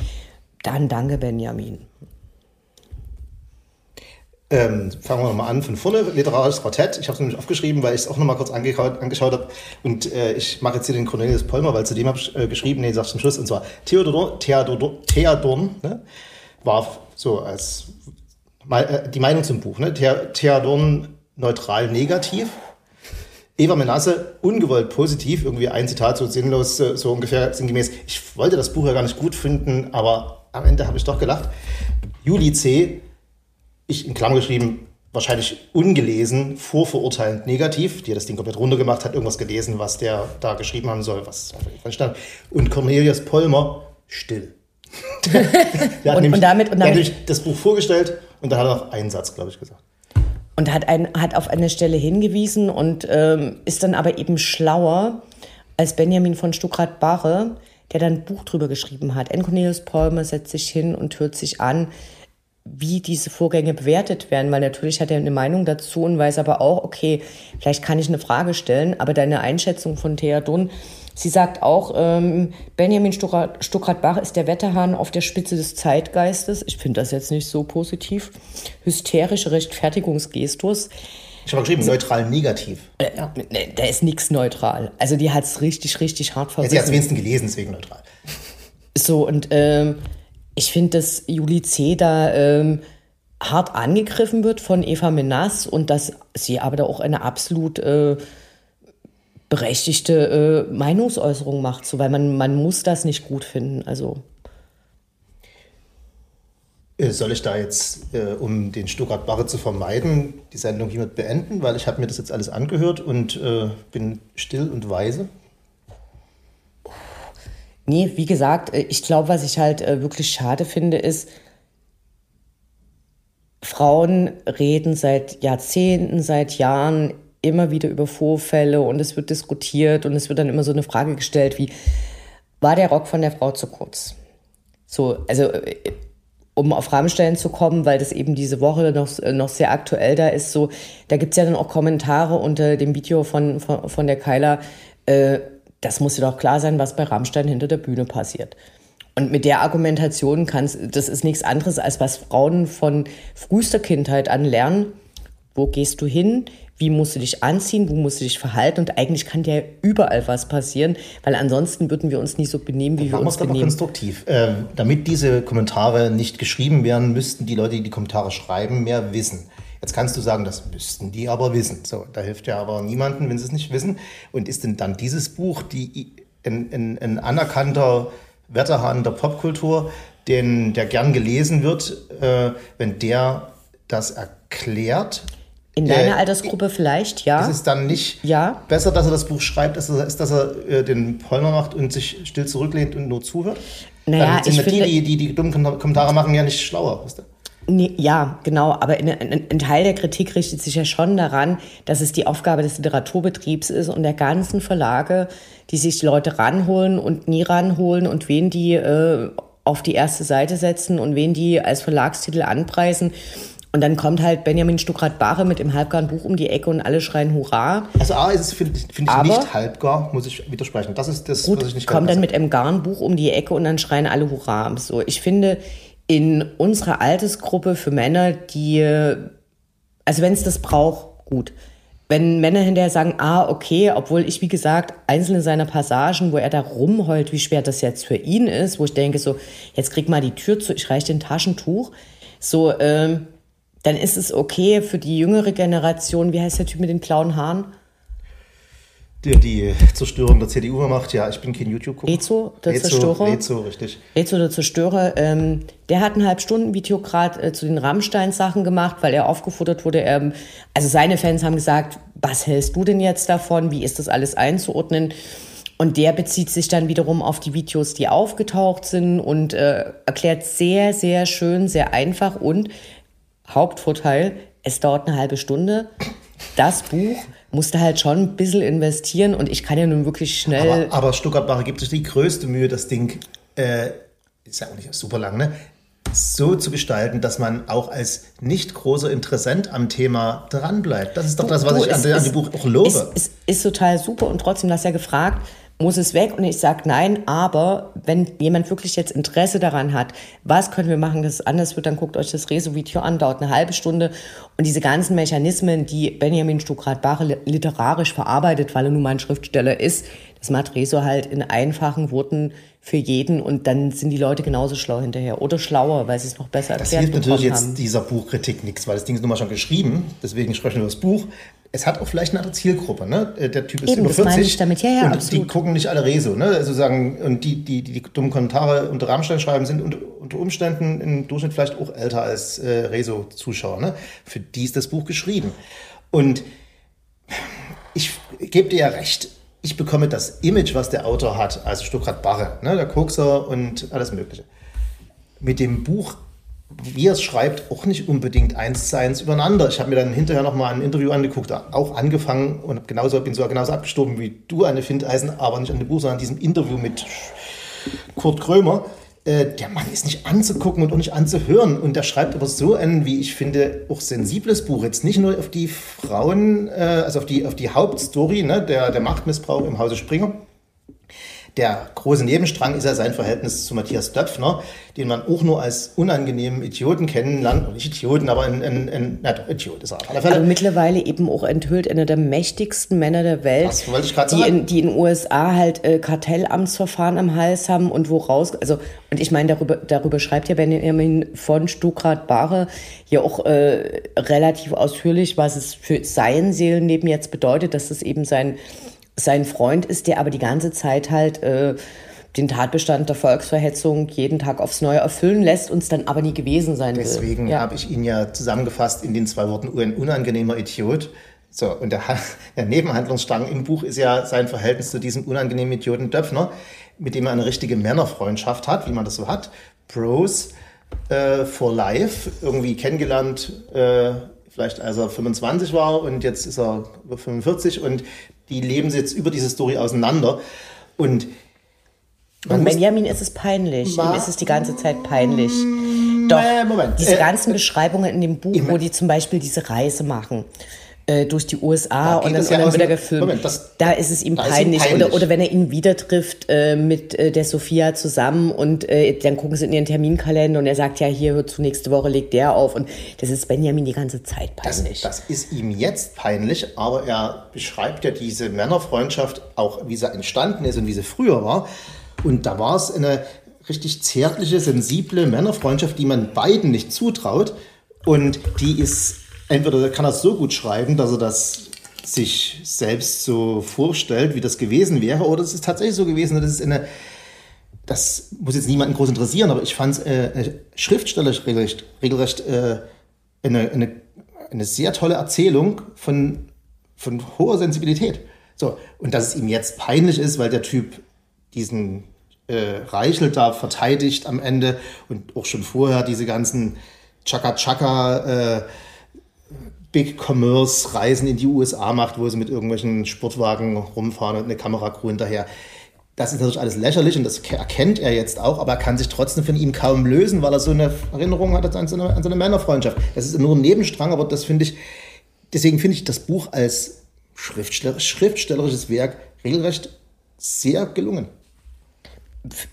Speaker 4: dann danke Benjamin.
Speaker 2: Ähm, fangen wir mal an von vorne, literarisches Quartett. Ich habe es nämlich aufgeschrieben, weil ich es auch noch mal kurz angeschaut, angeschaut habe. Und äh, ich mache jetzt hier den Cornelius Polmer, weil zu dem habe ich äh, geschrieben, nee, sag ich zum Schluss, und zwar Theodor, Theodor, Theodor ne, war so als die Meinung zum Buch, ne, Theodor neutral negativ. Eva Menasse ungewollt positiv, irgendwie ein Zitat so sinnlos, so ungefähr sinngemäß. Ich wollte das Buch ja gar nicht gut finden, aber am Ende habe ich doch gelacht. Juli C ich in Klammern geschrieben, wahrscheinlich ungelesen, vorverurteilend negativ, die das Ding komplett runtergemacht hat, irgendwas gelesen, was der da geschrieben haben soll, was stand. Und Cornelius Polmer, still. und, nämlich, und damit, und damit hat das Buch vorgestellt und dann hat er noch einen Satz, glaube ich, gesagt.
Speaker 4: Und hat, ein, hat auf eine Stelle hingewiesen und ähm, ist dann aber eben schlauer als Benjamin von Stuckrad-Barre, der dann ein Buch drüber geschrieben hat. N. Cornelius Polmer setzt sich hin und hört sich an, wie diese Vorgänge bewertet werden, weil natürlich hat er eine Meinung dazu und weiß aber auch, okay, vielleicht kann ich eine Frage stellen, aber deine Einschätzung von Thea Dunn, sie sagt auch, ähm, Benjamin Stuckrad-Bach ist der Wetterhahn auf der Spitze des Zeitgeistes. Ich finde das jetzt nicht so positiv. Hysterische Rechtfertigungsgestus.
Speaker 2: Ich habe geschrieben, neutral negativ.
Speaker 4: Äh, ja. Da ist nichts neutral. Also die hat es richtig, richtig hart
Speaker 2: versucht. Sie hat es wenigstens gelesen, deswegen neutral.
Speaker 4: So, und ähm, ich finde, dass Juli C. da ähm, hart angegriffen wird von Eva Menas und dass sie aber da auch eine absolut äh, berechtigte äh, Meinungsäußerung macht, so, weil man, man muss das nicht gut finden. Also.
Speaker 2: Äh, soll ich da jetzt, äh, um den Stuttgart-Barre zu vermeiden, die Sendung hiermit beenden? Weil ich habe mir das jetzt alles angehört und äh, bin still und weise.
Speaker 4: Nee, wie gesagt, äh, ich glaube, was ich halt äh, wirklich schade finde, ist, Frauen reden seit Jahrzehnten, seit Jahren immer wieder über Vorfälle und es wird diskutiert und es wird dann immer so eine Frage gestellt wie, war der Rock von der Frau zu kurz? So, also äh, um auf Rammstein zu kommen, weil das eben diese Woche noch, noch sehr aktuell da ist, so, da gibt's ja dann auch Kommentare unter dem Video von, von, von der Keiler, äh, das muss dir doch klar sein, was bei Rammstein hinter der Bühne passiert. Und mit der Argumentation kannst, das ist nichts anderes, als was Frauen von frühester Kindheit an lernen. Wo gehst du hin? Wie musst du dich anziehen? Wo musst du dich verhalten? Und eigentlich kann dir überall was passieren, weil ansonsten würden wir uns nie so benehmen, wie wir uns benehmen.
Speaker 2: konstruktiv. Ähm, damit diese Kommentare nicht geschrieben werden, müssten die Leute, die die Kommentare schreiben, mehr wissen. Jetzt kannst du sagen, das müssten die aber wissen. So, da hilft ja aber niemandem, wenn sie es nicht wissen. Und ist denn dann dieses Buch die, ein, ein, ein anerkannter Wetterhahn der Popkultur, den, der gern gelesen wird, äh, wenn der das erklärt?
Speaker 4: In deiner äh, Altersgruppe vielleicht, ja.
Speaker 2: Ist es dann nicht
Speaker 4: ja.
Speaker 2: besser, dass er das Buch schreibt, als dass er, äh, den Pollner macht und sich still zurücklehnt und nur zuhört?
Speaker 4: Naja,
Speaker 2: dann sind ich die, finde, die, die die dummen Kommentare machen, ja nicht schlauer. Weißt du?
Speaker 4: Nee, ja, genau. Aber ein, ein, Teil der Kritik richtet sich ja schon daran, dass es die Aufgabe des Literaturbetriebs ist und der ganzen Verlage, die sich Leute ranholen und nie ranholen und wen die äh, auf die erste Seite setzen und wen die als Verlagstitel anpreisen. Und dann kommt halt Benjamin Stuckrad-Bahre mit dem halbgaren Buch um die Ecke und alle schreien Hurra.
Speaker 2: Also A ist es, finde find ich, nicht halbgar, muss ich widersprechen. Das ist das,
Speaker 4: gut, was ich nicht kommt dann mit einem Garnbuch um die Ecke und dann schreien alle Hurra. So, ich finde, in unserer Altersgruppe für Männer, die, also wenn es das braucht, gut. Wenn Männer hinterher sagen, ah, okay, obwohl ich, wie gesagt, einzelne seiner Passagen, wo er da rumheult, wie schwer das jetzt für ihn ist, wo ich denke, so, jetzt krieg mal die Tür zu, ich reiche den Taschentuch, so, ähm, dann ist es okay für die jüngere Generation, wie heißt der Typ mit den blauen Haaren?
Speaker 2: der die Zerstörung der CDU macht. Ja, ich bin kein YouTube-Gucker.
Speaker 4: Rezo, der Rezo, Zerstörer.
Speaker 2: Rezo, richtig.
Speaker 4: Rezo, der Zerstörer. Ähm, der hat ein Halbstunden-Video gerade äh, zu den Rammstein-Sachen gemacht, weil er aufgefordert wurde. Ähm, also seine Fans haben gesagt, was hältst du denn jetzt davon? Wie ist das alles einzuordnen? Und der bezieht sich dann wiederum auf die Videos, die aufgetaucht sind und äh, erklärt sehr, sehr schön, sehr einfach und Hauptvorteil, es dauert eine halbe Stunde. Das Buch musste halt schon ein bisschen investieren und ich kann ja nun wirklich schnell.
Speaker 2: Aber, aber Stuttgart gibt sich die größte Mühe, das Ding, äh, ist ja auch nicht super lang, ne? so zu gestalten, dass man auch als nicht großer Interessent am Thema dranbleibt. Das ist doch das, was du, ich an, an dem Buch auch lobe.
Speaker 4: Es ist, ist, ist, total super und trotzdem, du hast ja gefragt, muss es weg? Und ich sage nein, aber wenn jemand wirklich jetzt Interesse daran hat, was können wir machen, dass es anders wird, dann guckt euch das Rezo-Video an, dauert eine halbe Stunde. Und diese ganzen Mechanismen, die Benjamin Stuckrad-Barre literarisch verarbeitet, weil er nun mal ein Schriftsteller ist, das macht Rezo halt in einfachen Worten für jeden und dann sind die Leute genauso schlau hinterher oder schlauer, weil sie es noch besser
Speaker 2: erklärt haben. Das hilft natürlich jetzt dieser Buchkritik nichts, weil das Ding ist nun mal schon geschrieben, deswegen sprechen wir über das Buch es hat auch vielleicht eine andere Zielgruppe. Ne? Äh, der Typ ist
Speaker 4: Eben, über 40 das ich damit. Ja, ja,
Speaker 2: und absolut. die gucken nicht alle Rezo. Ne? Also sagen, und die, die, die, die dummen Kommentare unter Rammstein schreiben, sind unter, unter Umständen im Durchschnitt vielleicht auch älter als äh, Rezo-Zuschauer. Ne? Für die ist das Buch geschrieben. Und ich gebe dir ja recht. Ich bekomme das Image, was der Autor hat, also Stuckrad Barre, ne? der Kokser und alles Mögliche. Mit dem Buch wie er es schreibt, auch nicht unbedingt eins zu eins übereinander. Ich habe mir dann hinterher noch mal ein Interview angeguckt, auch angefangen und genauso, bin sogar genauso abgestorben wie du, Anne Findeisen, aber nicht an dem Buch, sondern an diesem Interview mit Kurt Krömer. Äh, der Mann ist nicht anzugucken und auch nicht anzuhören. Und der schreibt aber so ein, wie ich finde, auch sensibles Buch. Jetzt nicht nur auf die Frauen, äh, also auf die, auf die Hauptstory, ne, der, der Machtmissbrauch im Hause Springer, der große Nebenstrang ist ja sein Verhältnis zu Matthias Döpfner, den man auch nur als unangenehmen Idioten kennenlernt. Nicht Idioten, aber ein, ein, ein na doch, Idiot ist er auf
Speaker 4: alle Fälle. Aber mittlerweile eben auch enthüllt einer der mächtigsten Männer der Welt, das wollte ich die, sagen. in, die in den USA halt äh, Kartellamtsverfahren am Hals haben und wo raus, also und ich meine, darüber, darüber schreibt ja Benjamin von Stuckrad Barre ja auch äh, relativ ausführlich, was es für sein Seelenleben jetzt bedeutet, dass es eben sein sein Freund ist, der aber die ganze Zeit halt äh, den Tatbestand der Volksverhetzung jeden Tag aufs Neue erfüllen lässt, uns dann aber nie gewesen sein
Speaker 2: Deswegen
Speaker 4: will.
Speaker 2: Deswegen ja. habe ich ihn ja zusammengefasst in den zwei Worten ein unangenehmer Idiot. So, und der, der Nebenhandlungsstrang im Buch ist ja sein Verhältnis zu diesem unangenehmen Idioten Döpfner, mit dem er eine richtige Männerfreundschaft hat, wie man das so hat. Bros äh, for life, irgendwie kennengelernt, äh, vielleicht als er 25 war und jetzt ist er 45 und die leben jetzt über diese Story auseinander. Und,
Speaker 4: und Benjamin ist es peinlich. Ihm ist es die ganze Zeit peinlich. Doch, Moment. diese äh, ganzen Beschreibungen in dem Buch, wo die zum Beispiel diese Reise machen äh, durch die USA und dann, ja und dann wird er gefilmt. Moment, das, da ist es ihm peinlich. Ihm peinlich. Oder, oder wenn er ihn wieder trifft äh, mit äh, der Sophia zusammen und äh, dann gucken sie in ihren Terminkalender und er sagt, ja, hier zur nächste Woche legt der auf. Und das ist Benjamin die ganze Zeit
Speaker 2: peinlich. Das, das ist ihm jetzt peinlich, aber er beschreibt ja diese Männerfreundschaft auch, wie sie entstanden ist und wie sie früher war. Und da war es eine richtig zärtliche, sensible Männerfreundschaft, die man beiden nicht zutraut. Und die ist entweder kann er es so gut schreiben, dass er das sich selbst so vorstellt, wie das gewesen wäre, oder es ist tatsächlich so gewesen, das ist eine, das muss jetzt niemanden groß interessieren, aber ich fand es äh, schriftstellerisch regelrecht, regelrecht äh, eine, eine, eine sehr tolle Erzählung von, von hoher Sensibilität. So, und dass es ihm jetzt peinlich ist, weil der Typ diesen äh, Reichel da verteidigt am Ende und auch schon vorher diese ganzen Chaka-Chaka äh, Big Commerce Reisen in die USA macht, wo sie mit irgendwelchen Sportwagen rumfahren und eine Kameracrew hinterher. Das ist natürlich alles lächerlich und das erkennt er jetzt auch, aber er kann sich trotzdem von ihm kaum lösen, weil er so eine Erinnerung hat an so eine, an so eine Männerfreundschaft. Das ist nur ein Nebenstrang, aber das finde ich, deswegen finde ich das Buch als Schriftsteller, schriftstellerisches Werk regelrecht sehr gelungen.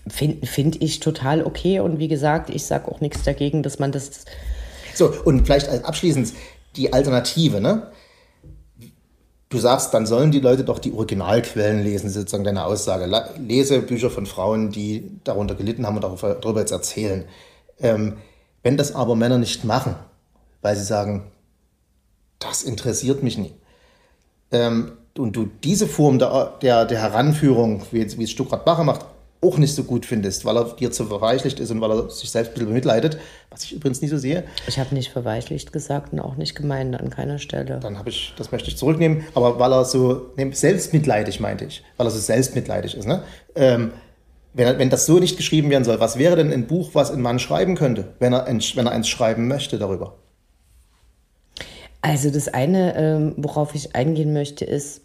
Speaker 4: Finde find ich total okay und wie gesagt, ich sage auch nichts dagegen, dass man das.
Speaker 2: So, und vielleicht abschließend, die Alternative, ne? Du sagst, dann sollen die Leute doch die Originalquellen lesen, sozusagen deine Aussage. Lese Bücher von Frauen, die darunter gelitten haben und darüber jetzt erzählen. Ähm, wenn das aber Männer nicht machen, weil sie sagen, das interessiert mich nie, ähm, und du diese Form der, der, der Heranführung, wie, wie es Stuckrad Bacher macht, auch nicht so gut findest, weil er dir zu verweichlicht ist und weil er sich selbst ein bisschen bemitleidet, was ich übrigens nicht so sehe.
Speaker 4: Ich habe nicht verweichlicht gesagt und auch nicht gemeint an keiner Stelle.
Speaker 2: Dann habe ich, das möchte ich zurücknehmen, aber weil er so ne, selbstmitleidig meinte ich, weil er so selbstmitleidig ist. Ne? Ähm, wenn, wenn das so nicht geschrieben werden soll, was wäre denn ein Buch, was ein Mann schreiben könnte, wenn er, wenn er eins schreiben möchte darüber?
Speaker 4: Also das eine, ähm, worauf ich eingehen möchte, ist,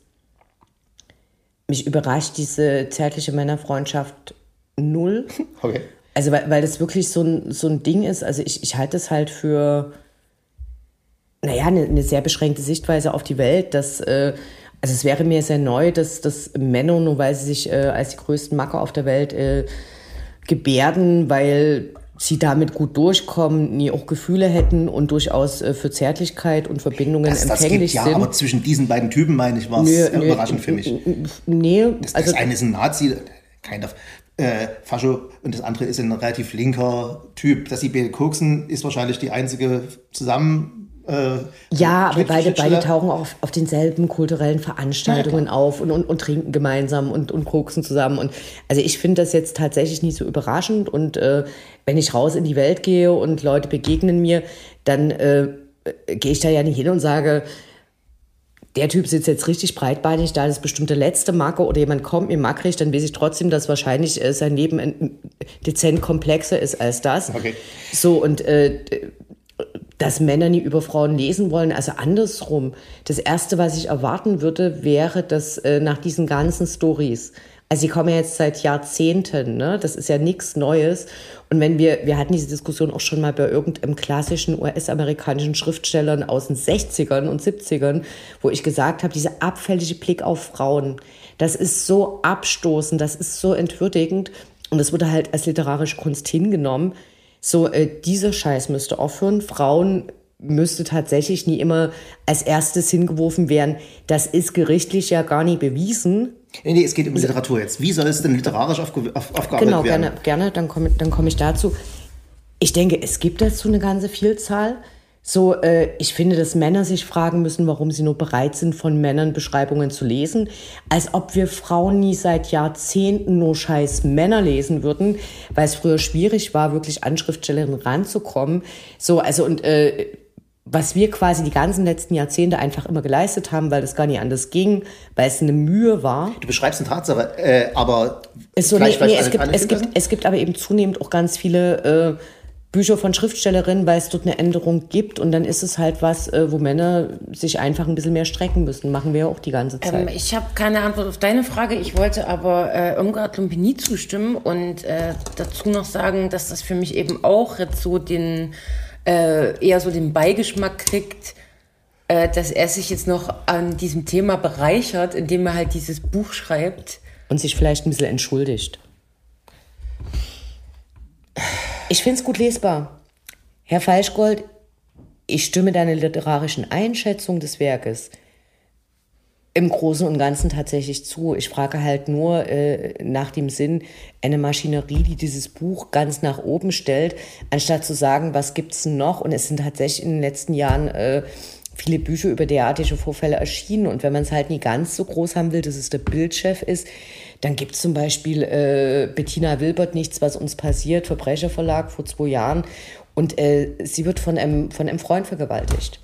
Speaker 4: mich überrascht diese zärtliche Männerfreundschaft null. Okay. Also, weil, weil das wirklich so ein, so ein Ding ist. Also, ich, ich halte es halt für, naja, eine, eine sehr beschränkte Sichtweise auf die Welt, dass äh, Also es wäre mir sehr neu, dass, dass Männer, nur weil sie sich äh, als die größten Macker auf der Welt äh, gebärden, weil sie damit gut durchkommen, nie auch Gefühle hätten und durchaus äh, für Zärtlichkeit und Verbindungen das, das empfänglich gibt, ja, sind.
Speaker 2: aber zwischen diesen beiden Typen, meine ich, war es überraschend für mich.
Speaker 4: Nee,
Speaker 2: das, das also, eine ist ein Nazi, kind of, äh, Fascho und das andere ist ein relativ linker Typ. Dass sie beide koksen, ist wahrscheinlich die einzige zusammen
Speaker 4: äh, ja, aber beide, beide tauchen auch auf, auf denselben kulturellen Veranstaltungen ja, auf und, und, und, trinken gemeinsam und, und koksen zusammen. Und also ich finde das jetzt tatsächlich nicht so überraschend. Und äh, wenn ich raus in die Welt gehe und Leute begegnen mir, dann äh, gehe ich da ja nicht hin und sage, der Typ sitzt jetzt richtig breitbeinig da, das ist bestimmt der letzte Marker oder jemand kommt mir mackrig, dann weiß ich trotzdem, dass wahrscheinlich äh, sein Leben dezent komplexer ist als das. Okay. So, und äh, dass Männer nie über Frauen lesen wollen. Also andersrum. Das Erste, was ich erwarten würde, wäre, dass äh, nach diesen ganzen Stories, also sie kommen ja jetzt seit Jahrzehnten, ne? das ist ja nichts Neues. Und wenn wir, wir hatten diese Diskussion auch schon mal bei irgendeinem klassischen US-amerikanischen Schriftstellern aus den 60ern und 70ern, wo ich gesagt habe, dieser abfällige Blick auf Frauen, das ist so abstoßend, das ist so entwürdigend. Und das wurde halt als literarische Kunst hingenommen. So, äh, dieser Scheiß müsste aufhören. Frauen müsste tatsächlich nie immer als erstes hingeworfen werden. Das ist gerichtlich ja gar nicht bewiesen.
Speaker 2: Nee, nee, es geht um Literatur jetzt. Wie soll es denn literarisch aufge auf, aufgearbeitet
Speaker 4: genau, werden? Genau, gerne, gerne, dann komme dann komm ich dazu. Ich denke, es gibt dazu eine ganze Vielzahl. So, äh, ich finde, dass Männer sich fragen müssen, warum sie nur bereit sind, von Männern Beschreibungen zu lesen, als ob wir Frauen nie seit Jahrzehnten nur scheiß Männer lesen würden, weil es früher schwierig war, wirklich an Schriftstellerinnen ranzukommen. So, also und äh, was wir quasi die ganzen letzten Jahrzehnte einfach immer geleistet haben, weil das gar nicht anders ging, weil es eine Mühe war.
Speaker 2: Du beschreibst eine Tatsache, äh, aber
Speaker 4: so, nee, nee, es, gibt, es, gibt, es gibt aber eben zunehmend auch ganz viele äh, Bücher von Schriftstellerinnen, weil es dort eine Änderung gibt und dann ist es halt was, äh, wo Männer sich einfach ein bisschen mehr strecken müssen. Machen wir ja auch die ganze Zeit. Ähm,
Speaker 3: ich habe keine Antwort auf deine Frage. Ich wollte aber äh, Irmgard Lumpini zustimmen und äh, dazu noch sagen, dass das für mich eben auch jetzt so den äh, eher so den Beigeschmack kriegt, äh, dass er sich jetzt noch an diesem Thema bereichert, indem er halt dieses Buch schreibt.
Speaker 4: Und sich vielleicht ein bisschen entschuldigt. Ich finde es gut lesbar. Herr Falschgold, ich stimme deiner literarischen Einschätzung des Werkes im Großen und Ganzen tatsächlich zu. Ich frage halt nur äh, nach dem Sinn, eine Maschinerie, die dieses Buch ganz nach oben stellt, anstatt zu sagen, was gibt es noch? Und es sind tatsächlich in den letzten Jahren äh, viele Bücher über derartige Vorfälle erschienen. Und wenn man es halt nie ganz so groß haben will, dass es der Bildchef ist, dann gibt es zum Beispiel äh, Bettina Wilbert, Nichts, was uns passiert, Verbrecherverlag vor zwei Jahren. Und äh, sie wird von einem, von einem Freund vergewaltigt.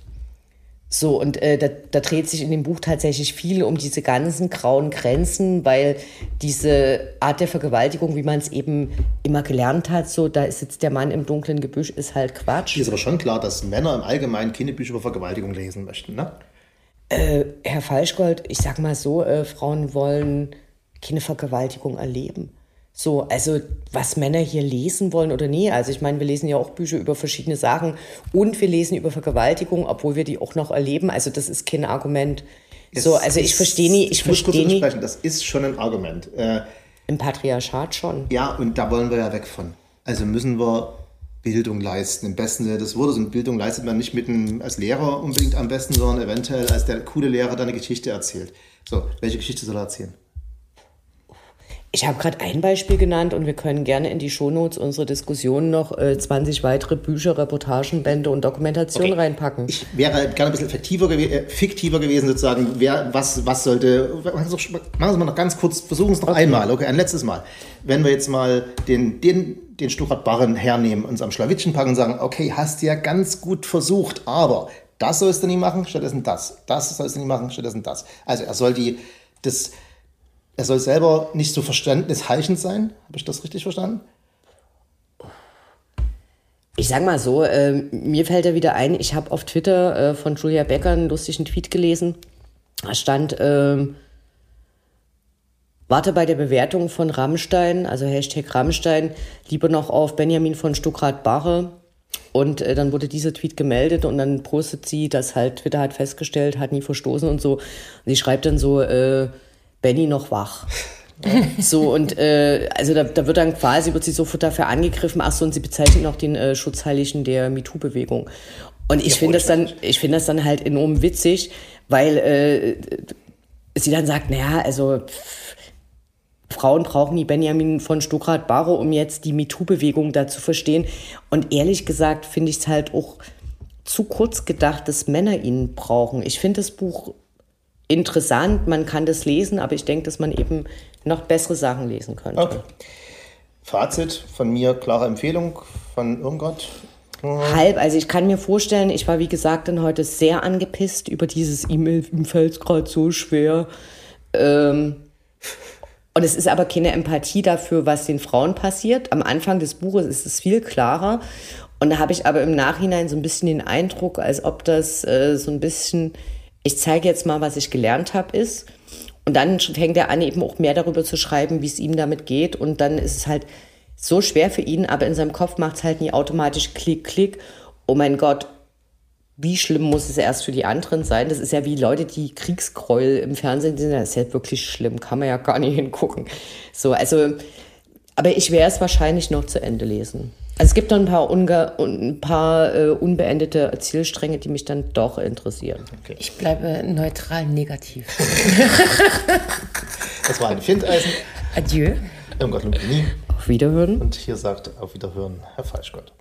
Speaker 4: So, und äh, da, da dreht sich in dem Buch tatsächlich viel um diese ganzen grauen Grenzen, weil diese Art der Vergewaltigung, wie man es eben immer gelernt hat, so da ist jetzt der Mann im dunklen Gebüsch, ist halt Quatsch.
Speaker 2: Ist aber schon klar, dass Männer im Allgemeinen keine Bücher über Vergewaltigung lesen möchten, ne?
Speaker 4: Äh, Herr Falschgold, ich sag mal so, äh, Frauen wollen keine Vergewaltigung erleben. So, also was Männer hier lesen wollen oder nie. Also ich meine, wir lesen ja auch Bücher über verschiedene Sachen und wir lesen über Vergewaltigung, obwohl wir die auch noch erleben. Also das ist kein Argument. Es so, also ich verstehe nie, ich, ich verstehe nie.
Speaker 2: Das ist schon ein Argument. Äh,
Speaker 4: Im Patriarchat schon.
Speaker 2: Ja, und da wollen wir ja weg von. Also müssen wir Bildung leisten, im besten Sinne des Wortes. Und Bildung leistet man nicht mit einem, als Lehrer unbedingt am besten, sondern eventuell als der coole Lehrer der eine Geschichte erzählt. So, welche Geschichte soll er erzählen?
Speaker 4: Ich habe gerade ein Beispiel genannt und wir können gerne in die Shownotes unsere Diskussion noch äh, 20 weitere Bücher, Reportagen, Bände und Dokumentationen okay. reinpacken.
Speaker 2: Ich wäre gerne ein bisschen effektiver gew äh, fiktiver gewesen, sozusagen, wer, was, was sollte. Machen Sie es mal noch ganz kurz, versuchen es noch okay. einmal, okay, ein letztes Mal. Wenn wir jetzt mal den, den, den Stuckrad Barren hernehmen, uns am Schlawittchen packen und sagen, okay, hast du ja ganz gut versucht, aber das sollst du nicht machen, stattdessen das. Das sollst du nicht machen, stattdessen das. Also er soll die, das er soll selber nicht so verständnisheichend sein. Habe ich das richtig verstanden?
Speaker 4: Ich sag mal so, äh, mir fällt er wieder ein, ich habe auf Twitter äh, von Julia Becker einen lustigen Tweet gelesen. Da stand, äh, warte bei der Bewertung von Rammstein, also Hashtag Rammstein, lieber noch auf Benjamin von Stuckrad-Barre. Und äh, dann wurde dieser Tweet gemeldet und dann postet sie, dass halt Twitter hat festgestellt, hat nie verstoßen und so. Und sie schreibt dann so, äh, Benny noch wach. so und äh, also da, da wird dann quasi wird sie sofort dafür angegriffen. Ach so und sie bezeichnet noch den äh, Schutzheiligen der MeToo-Bewegung. Und ich ja, finde das dann, ich finde das dann halt enorm witzig, weil äh, sie dann sagt, naja, also pff, Frauen brauchen die Benjamin von Stuckrad-Barre, um jetzt die MeToo-Bewegung da zu verstehen. Und ehrlich gesagt finde ich es halt auch zu kurz gedacht, dass Männer ihn brauchen. Ich finde das Buch interessant, man kann das lesen, aber ich denke, dass man eben noch bessere Sachen lesen könnte. Okay.
Speaker 2: Fazit von mir, klare Empfehlung von Irmgard.
Speaker 4: Halb, also ich kann mir vorstellen, ich war wie gesagt dann heute sehr angepisst über dieses E-Mail, ihm fällt gerade so schwer. Ähm, und es ist aber keine Empathie dafür, was den Frauen passiert. Am Anfang des Buches ist es viel klarer. Und da habe ich aber im Nachhinein so ein bisschen den Eindruck, als ob das äh, so ein bisschen, ich zeige jetzt mal, was ich gelernt habe, ist. Und dann fängt er an, eben auch mehr darüber zu schreiben, wie es ihm damit geht. Und dann ist es halt so schwer für ihn, aber in seinem Kopf macht es halt nie automatisch Klick, Klick. Oh mein Gott, wie schlimm muss es erst für die anderen sein? Das ist ja wie Leute, die Kriegsgräuel im Fernsehen sehen. Das ist ja wirklich schlimm, kann man ja gar nicht hingucken. So, also, aber ich werde es wahrscheinlich noch zu Ende lesen. Also es gibt noch ein paar, unge ein paar äh, unbeendete Erzählstränge, die mich dann doch interessieren.
Speaker 3: Okay. Ich bleibe neutral negativ.
Speaker 2: das war ein Findeisen.
Speaker 3: Adieu.
Speaker 2: Irmgard Lumpini.
Speaker 4: Auf Wiederhören.
Speaker 2: Und hier sagt auf Wiederhören Herr Falschgott.